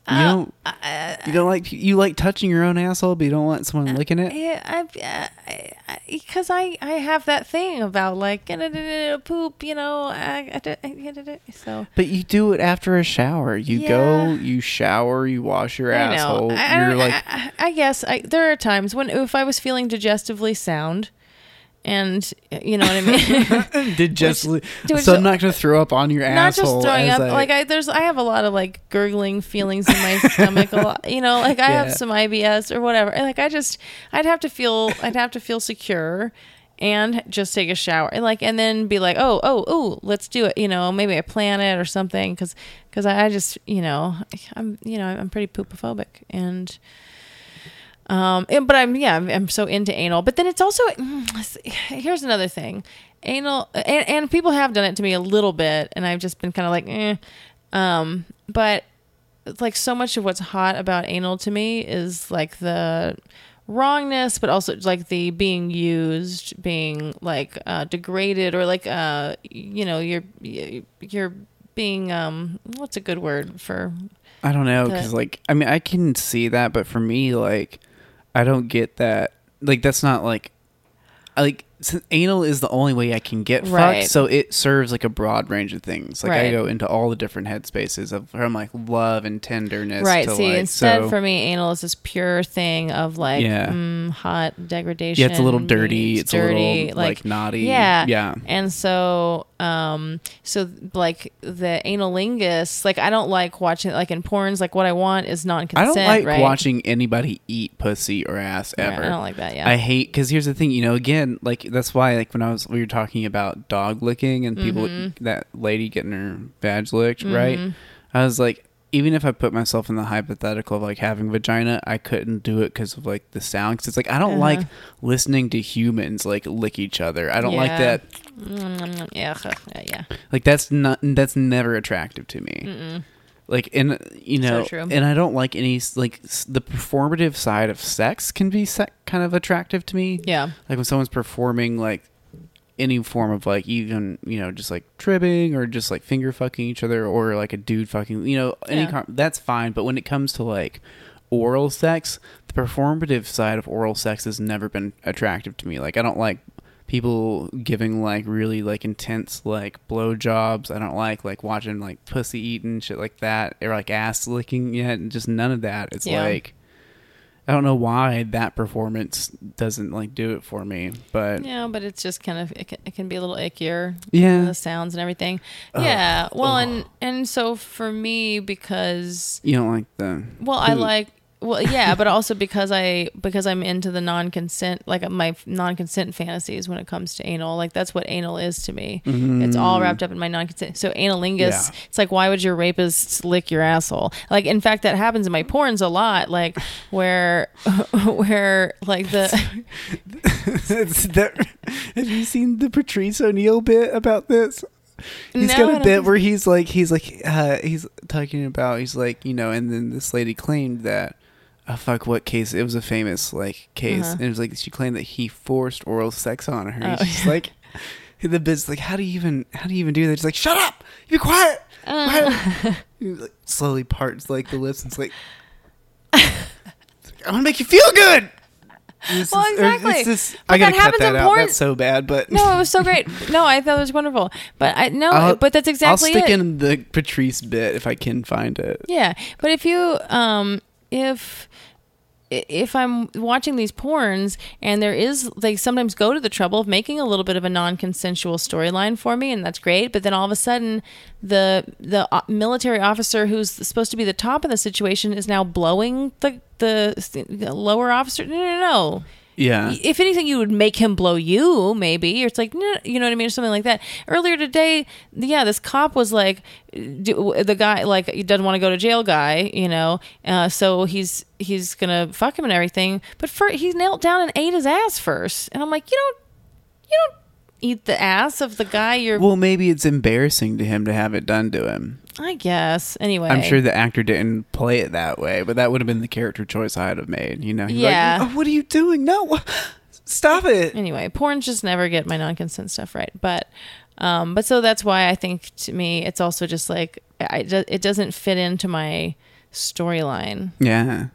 You Uh, don't I, you don't like you like touching your own asshole, but you don't want someone licking it. I, I, because I, I have that thing about like poop, you know. I, I, so But you do it after a shower. You Yeah. go, you shower, you wash your I asshole. I, I You're like, I, I I guess I, there are times when if I was feeling digestively sound, and you know what I mean. (laughs) did just which- so I'm not gonna throw up on your not asshole. Not just throwing up I- like i there's i have a lot of like gurgling feelings in my (laughs) stomach a lot you know like i have some ibs or whatever and like i just i'd have to feel i'd have to feel secure and just take a shower and like and then be like oh oh oh let's do it you know maybe i plan it or something because because I, I just you know i'm you know i'm pretty poopophobic and um and- but i'm yeah I'm, I'm so into anal but then it's also here's another thing anal and, and people have done it to me a little bit and i've just been kind of like eh. um but like so much of what's hot about anal to me is like the wrongness but also like the being used being like uh degraded or like uh you know you're you're being um what's a good word for I don't know because like I mean I can see that, but for me like I don't get that. Like that's not like like anal is the only way I can get Right. fucked, so it serves like a broad range of things. Like I go into all the different headspaces of from like love and tenderness. right To see like, instead so, for me anal is this pure thing of like Yeah. mm, hot degradation yeah, it's a little dirty. It's, dirty a little like, naughty. yeah yeah. and so um so like the analingus like i don't like watching like in porns like what i want is non-consent I don't like right? watching anybody eat pussy or ass Right, ever. i don't like that yeah I hate because here's the thing, you know. Again, like that's why, like when I was we were talking about dog licking and people Mm-hmm. that lady getting her badge licked, right? I was like, even if I put myself in the hypothetical of like having vagina, I couldn't do it because of like the sound. Because it's like I don't Uh-huh. like listening to humans like lick each other. I don't like that. Mm, yeah yeah yeah Like that's not that's never attractive to me. Mm-mm. Like and you know, true. and I don't like any like the performative side of sex can be se- kind of attractive to me. yeah like when someone's performing like any form of like even you know just like tripping or just like finger fucking each other or like a dude fucking you know any Yeah. com- that's fine but when it comes to like oral sex the performative side of oral sex has never been attractive to me like i don't like people giving like really like intense like blowjobs i don't like like watching like pussy eating shit like that or like ass licking yet and just none of that it's Yeah. like I don't know why that performance doesn't like do it for me, but yeah but it's just kind of it can, it can be a little ickier yeah, the sounds and everything Ugh. yeah well Ugh. and and so for me because you don't like the. Well, I like well, yeah, but also because I because I'm into the non-consent, like my non-consent fantasies when it comes to anal. Like that's what anal is to me. It's all wrapped up in my non-consent. So analingus, Yeah. it's like why would your rapist lick your asshole? Like in fact, that happens in my porns a lot. Like where (laughs) where like the that- have you seen the Patrice O'Neal bit about this? He's No, got a bit where he's like, he's like, uh, he's talking about, he's like, you know, and then this lady claimed that, oh fuck, what case? It was a famous like case, Uh-huh. and it was like she claimed that he forced oral sex on her. Oh, He's just like, the bit's like, how do you even, how do you even do that? She's like, shut up, be quiet. Uh. quiet." (laughs) Like, slowly parts like the lips and it's like, I want to make you feel good. This Well, is- exactly. Just, I gotta that cut that out. porn- That's so bad, but no, it was so great. No, I thought it was wonderful. But I no, I'll- but that's exactly I'll stick it. in the Patrice bit if I can find it. Yeah, but if you um if if I'm watching these porns and there is they sometimes go to the trouble of making a little bit of a non-consensual storyline for me and that's great but then all of a sudden the the uh, military officer who's supposed to be the top of the situation is now blowing the the, the lower officer no no no Yeah. if anything, you would make him blow you, maybe. Or it's like, you know what I mean, or something like that. Earlier today, yeah, this cop was like, the guy like he doesn't want to go to jail, guy, you know, uh, so he's he's gonna fuck him and everything. But for he knelt down and ate his ass first, and I'm like, you don't, you don't eat the ass of the guy you're. Well, maybe it's embarrassing to him to have it done to him. I guess anyway. I'm sure the actor didn't play it that way, but that would have been the character choice I'd have made. You know? He's Yeah. Like, oh, what are you doing? No, (gasps) stop it. anyway, porn just never get my non-consent stuff right. But, um, but so that's why I think to me it's also just like I, it doesn't fit into my storyline. Yeah.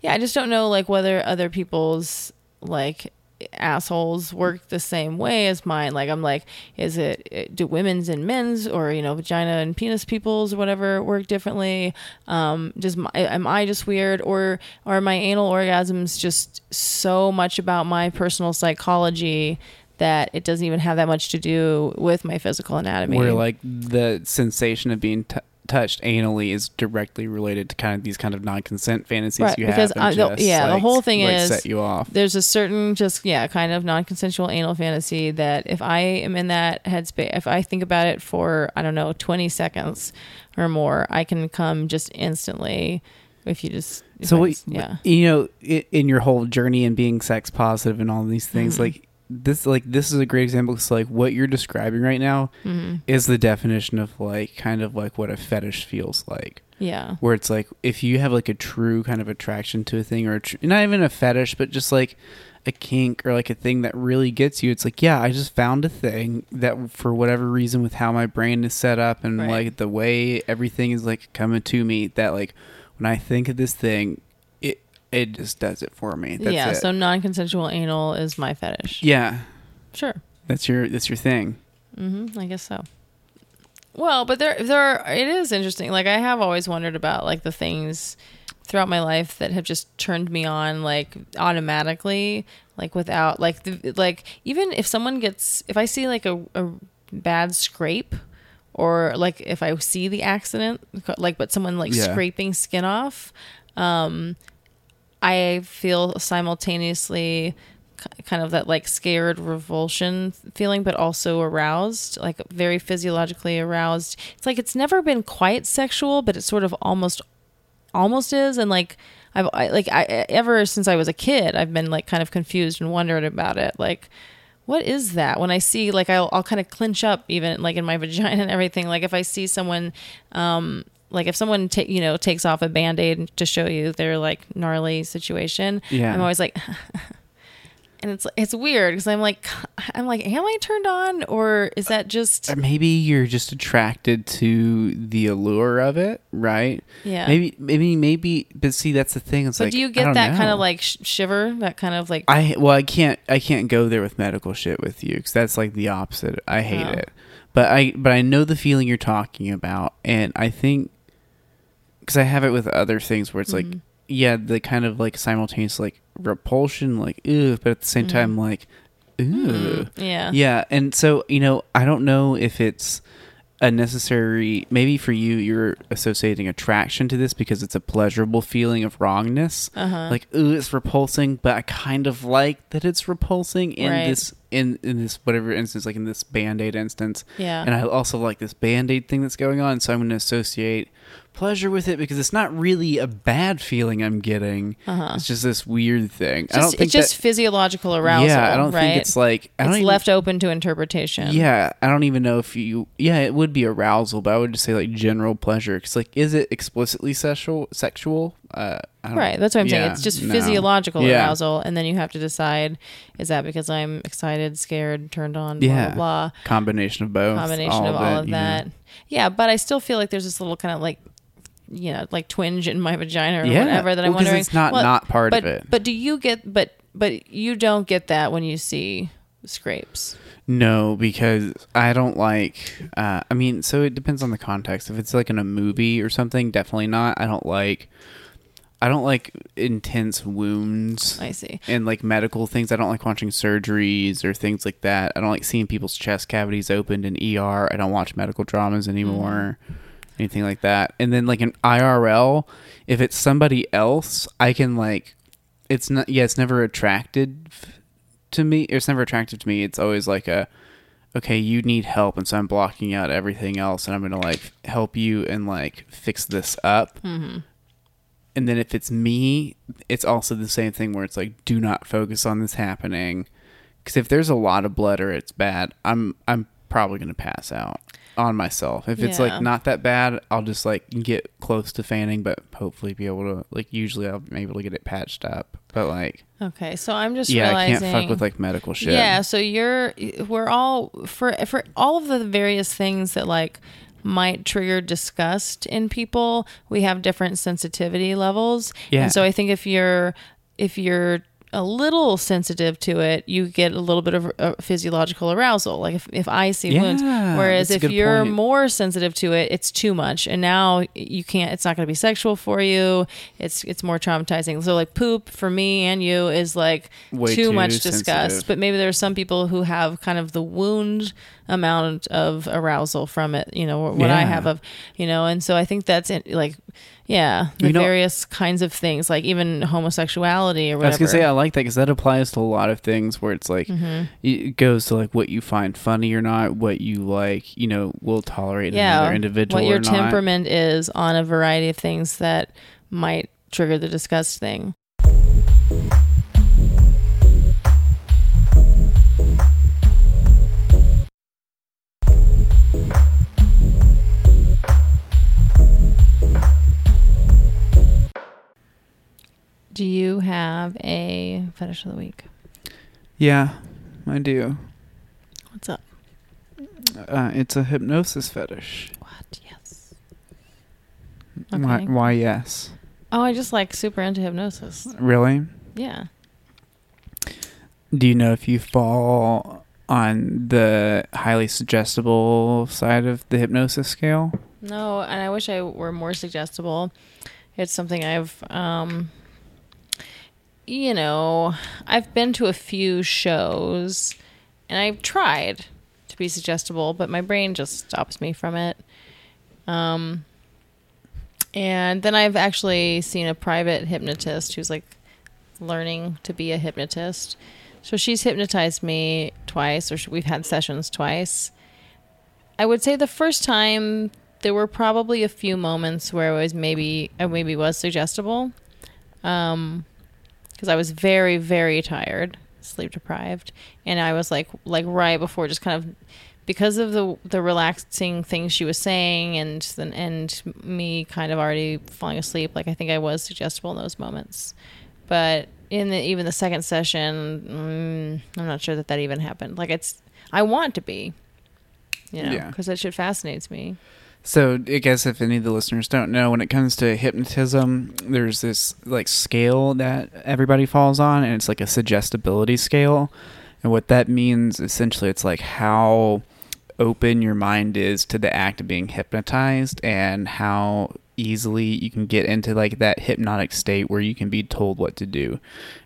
Yeah, I just don't know like whether other people's like assholes work the same way as mine. Like I'm like, is it do women's and men's or you know vagina and penis people's or whatever work differently? Um, does my, am I just weird or are my anal orgasms just so much about my personal psychology? That it doesn't even have that much to do with my physical anatomy. Where like the sensation of being t- touched anally is directly related to kind of these kind of non-consent fantasies Right, you because, have. that uh, the- yeah, the whole thing like, is- set you off. there's a certain just yeah kind of non-consensual anal fantasy that if i am in that headspace if i think about it for i don't know 20 seconds or more i can come just instantly if you just if so what, yeah you know in your whole journey and being sex positive and all these things Mhm. like this like this is a great example. Because like what you're describing right now hmm is the definition of like kind of like what a fetish feels like. Yeah. Where it's like if you have like a true kind of attraction to a thing or a tr- not even a fetish but just like a kink or like a thing that really gets you it's like yeah i just found a thing that for whatever reason with how my brain is set up and Right. like the way everything is like coming to me that like when i think of this thing it just does it for me that's yeah it. so non-consensual anal is my fetish yeah sure that's your that's your thing hmm I guess so. Well, but there, there, are, it is interesting. Like I have always wondered about like the things throughout my life that have just turned me on like automatically, like without like the like even if someone gets if I see like a, a bad scrape or like if I see the accident like but someone like Yeah. scraping skin off, um, I feel simultaneously kind of that like scared revulsion feeling but also aroused like very physiologically aroused. It's like it's never been quite sexual but it sort of almost almost is and like i've I, like i ever since i was a kid i've been like kind of confused and wondered about it. Like what is that? When i see like i'll, I'll kind of clinch up even like in my (laughs) vagina and everything. Like if i see someone um like if someone ta- you know takes off a band-aid to show you their like gnarly situation Yeah. i'm always like (laughs) and it's it's weird because i'm like (sighs) i'm like am i turned on or is that just Or maybe you're just attracted to the allure of it right yeah maybe maybe maybe but see that's the thing it's but like do you get that kind of like sh- shiver that kind of like I well, I can't I can't go there with medical shit with you because that's like the opposite. I hate Oh. it, but I but I know the feeling you're talking about, and I think because I have it with other things where it's like Mhm. yeah, the kind of like simultaneous like repulsion, like ooh, but at the same time like ooh. Yeah. Yeah, and so you know, I don't know if it's a necessary. Maybe for you, you're associating attraction to this because it's a pleasurable feeling of wrongness. Uh-huh. Like, ooh, it's repulsing, but I kind of like that it's repulsing in Right. this in in this whatever instance, like in this band aid instance. Yeah. and I also like this band aid thing that's going on, so I'm going to associate pleasure with it because it's not really a bad feeling I'm getting. Uh-huh. It's just this weird thing. I don't think it's just that, physiological arousal. Yeah, I don't right? think it's like it's even, left open to interpretation. Yeah, I don't even know if you. Yeah, it would be arousal, but I would just say like general pleasure. Because like, is it explicitly sexual? Sexual? Uh, I don't, Right. That's what I'm saying. It's just no. physiological Yeah. arousal, and then you have to decide: is that because I'm excited, scared, turned on, blah Yeah. blah blah. Combination of both. Combination of all of you know. that. Yeah, but I still feel like there's this little kind of like, you know, like twinge in my vagina or Yeah. whatever that I'm Well, 'cause wondering. it's not Well, not part but, of it. But do you get? But but you don't get that when you see scrapes. No, because I don't like. Uh, I mean, so it depends on the context. If it's like in a movie or something, definitely not. I don't like. I don't like intense wounds. I see. and like medical things. I don't like watching surgeries or things like that. I don't like seeing people's chest cavities opened in ER. I don't watch medical dramas anymore. Anything like that. And then like an IRL, if it's somebody else, I can like it's not yeah, it's never attracted to me. It's never attractive to me. It's always like a okay, you need help and so I'm blocking out everything else and I'm going to like help you and like fix this up. Mm-hmm. And then if it's me, it's also the same thing where it's like, do not focus on this happening, because if there's a lot of blood or it's bad, I'm I'm probably gonna pass out on myself. If it's Yeah. like not that bad, I'll just like get close to fanning, but hopefully be able to like usually I'll be able to get it patched up. But like, Okay, so I'm just yeah, I can't fuck with like medical shit. Yeah, so you're we're all for for all of the various things that like might trigger disgust in people, we have different sensitivity levels. Yeah. And so I think if you're if you're a little sensitive to it, you get a little bit of uh, physiological arousal. Like if, if I see wounds, whereas if you're point. more sensitive to it, it's too much, and now you can't. It's not going to be sexual for you. It's it's more traumatizing. So like poop for me and you is like too, too much disgust. But maybe there are some people who have kind of the wound amount of arousal from it. You know what I have of you know, and so I think that's it, like yeah, the You know- various kinds of things, like even homosexuality or whatever. I was gonna say I like that because that applies to a lot of things where it's like Mm-hmm. it goes to like what you find funny or not, what you like, you know, will tolerate in yeah, another individual what your or not. temperament is on a variety of things that might trigger the disgust thing. Do you have a fetish of the week? Yeah, I do. What's up? Uh, it's a hypnosis fetish. What? Yes. Why? Why? Yes. Oh, I just like super into hypnosis. Really? Yeah. Do you know if you fall on the highly suggestible side of the hypnosis scale? No, and I wish I were more suggestible. It's something I've, um, you know, I've been to a few shows and I've tried to be suggestible, but my brain just stops me from it. Um, and then I've actually seen a private hypnotist who's like learning to be a hypnotist. So she's hypnotized me twice, or we've had sessions twice. I would say the first time there were probably a few moments where I was maybe I maybe was suggestible, um, because I was very very tired, sleep deprived, and I was like like right before just kind of because of the the relaxing things she was saying and then and me kind of already falling asleep. Like I think I was suggestible in those moments, but in the even the second session, mm, I'm not sure that that even happened. Like it's I want to be, you know, Yeah. because that shit fascinates me. So I guess if any of the listeners don't know, when it comes to hypnotism, there's this like scale that everybody falls on, and it's like a suggestibility scale. And what that means essentially, it's like how open your mind is to the act of being hypnotized, and how easily you can get into like that hypnotic state where you can be told what to do.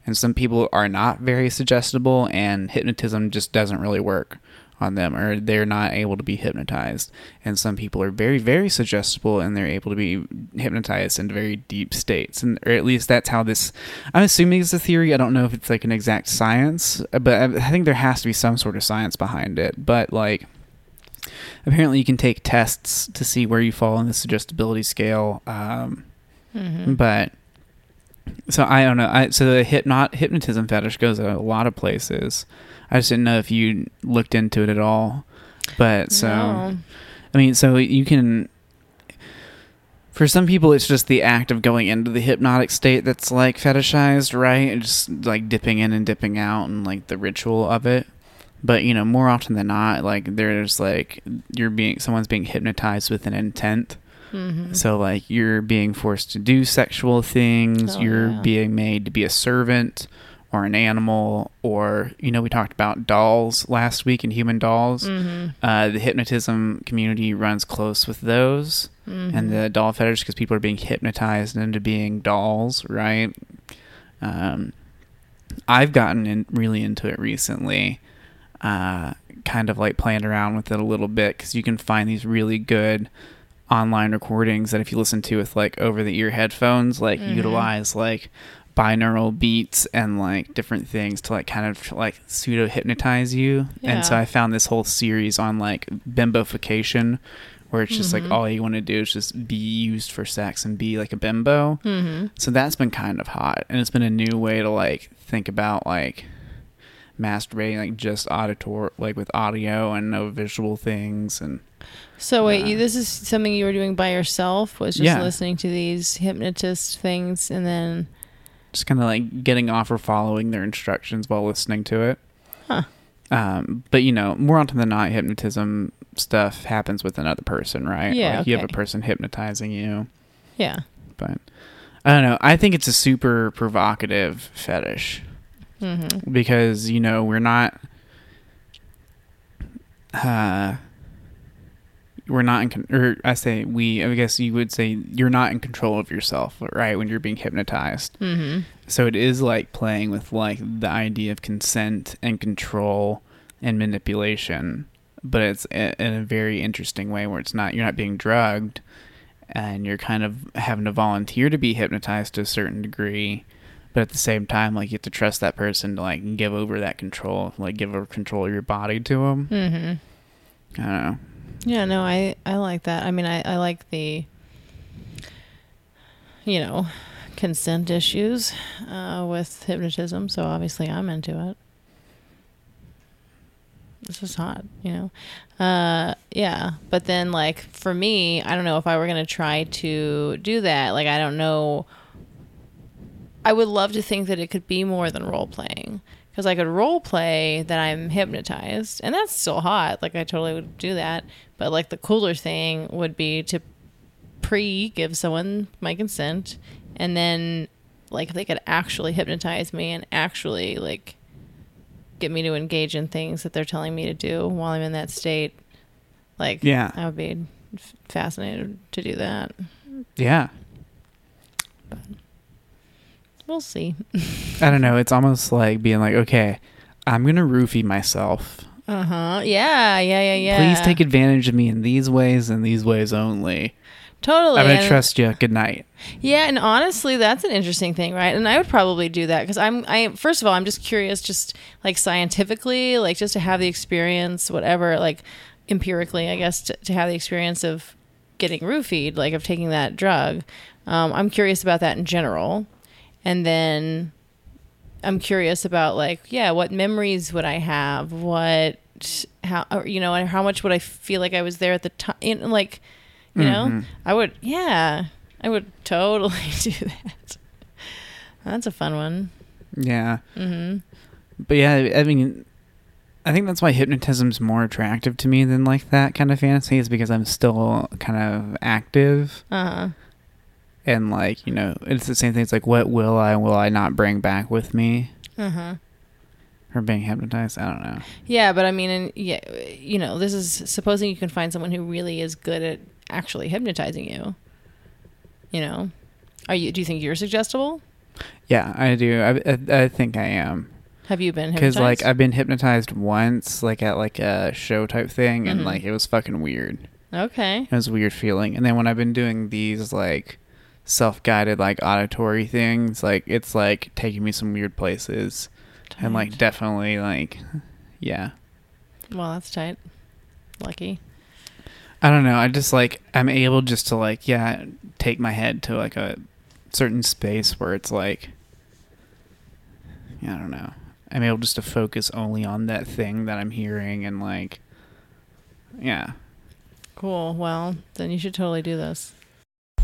And some people are not very suggestible and hypnotism just doesn't really work on them or they're not able to be hypnotized. And some people are very very suggestible and they're able to be hypnotized into very deep states. And or at least that's how this I'm assuming it's a theory. I don't know if it's like an exact science, but I think there has to be some sort of science behind it. But like apparently you can take tests to see where you fall on the suggestibility scale um, Mhm. but so i don't know I, so the hypnot hypnotism fetish goes a lot of places i just didn't know if you looked into it at all but so No. i mean so you can for some people it's just the act of going into the hypnotic state that's like fetishized right and just like dipping in and dipping out and like the ritual of it but you know more often than not like there's like you're being someone's being hypnotized with an intent Mhm. so like you're being forced to do sexual things Oh, you're yeah. being made to be a servant or an animal or you know we talked about dolls last week and human dolls Mhm. uh, the hypnotism community runs close with those Mhm. and the doll fetish because people are being hypnotized into being dolls, right? Um, I've gotten in, really into it recently, uh, kind of like playing around with it a little bit because you can find these really good online recordings that if you listen to with like over the ear headphones, like Mhm. utilize like binaural beats and like different things to like kind of like pseudo hypnotize you. And so I found this whole series on like bimbofication where it's just Mhm. like all you want to do is just be used for sex and be like a bimbo. Mhm. So that's been kind of hot, and it's been a new way to like think about like masturbating, like just auditor, like with audio and no visual things, and So wait, you, this is something you were doing by yourself? Was just Yeah. listening to these hypnotist things and then just kind of like getting off or following their instructions while listening to it. Huh. Um, but you know, more often than not, hypnotism stuff happens with another person, right? Yeah, like you have a person hypnotizing you. yeah. But I don't know. I think it's a super provocative fetish. Mhm. because you know we're not uh we're not in con- or I say we I guess you would say you're not in control of yourself right when you're being hypnotized Mhm. so it is like playing with like the idea of consent and control and manipulation but it's in a very interesting way where it's not you're not being drugged and you're kind of having to volunteer to be hypnotized to a certain degree but at the same time like you have to trust that person to like give over that control like give over control of your body to them Mhm. i don't know Yeah, no, I I like that. I mean, I I like the you know, consent issues uh, with hypnotism, so obviously I'm into it. This is hot, you know. Uh, yeah, but then like for me, I don't know if I were gonna try to do that. Like I don't know. I would love to think that it could be more than role playing because I could role play that I'm hypnotized, and that's still hot. Like I totally would do that. But like the cooler thing would be to pre give someone my consent, and then like they could actually hypnotize me and actually like get me to engage in things that they're telling me to do while I'm in that state. Like Yeah. I would be fascinated to do that. yeah We'll see. i don't know it's almost like being like okay i'm gonna roofie myself Uh huh. Yeah. Yeah. Yeah. Yeah. please take advantage of me in these ways and these ways only Totally. i'm gonna and- trust you good night Yeah, and honestly, that's an interesting thing, right? And I would probably do that because I'm. I first of all, I'm just curious, just like scientifically, like just to have the experience, whatever, like empirically, I guess, to, to have the experience of getting roofied, like of taking that drug. Um, I'm curious about that in general, and then I'm curious about like, yeah, what memories would I have? What how or, you know, and how much would I feel like I was there at the time? Like, you know, Mhm. I would, yeah, I would (laughs) totally do that. That's a fun one. yeah Mm-hmm. But yeah, I mean, I think that's why hypnotism's more attractive to me than like that kind of fantasy is because I'm still kind of active Uh huh. And like you know it's the same thing. It's like what will I will I not bring back with me Uh huh. for being hypnotized? I don't know. Yeah, but I mean, and yeah, you know, this is supposing you can find someone who really is good at actually hypnotizing you. You know, are you? Do you think you're suggestible? Yeah, I do. I, I, I think I am. Have you been Because like? I've been hypnotized once, like at like a show type thing, and Mhm. like it was fucking weird. okay. It was a weird feeling. And then when I've been doing these like self guided like auditory things, like it's like taking me some weird places, and like definitely like, yeah. well, that's tight. Lucky. I don't know. I just like I'm able just to like yeah take my head to like a certain space where it's like yeah, I don't know. I'm able just to focus only on that thing that I'm hearing and like yeah. Cool. Well, then you should totally do this.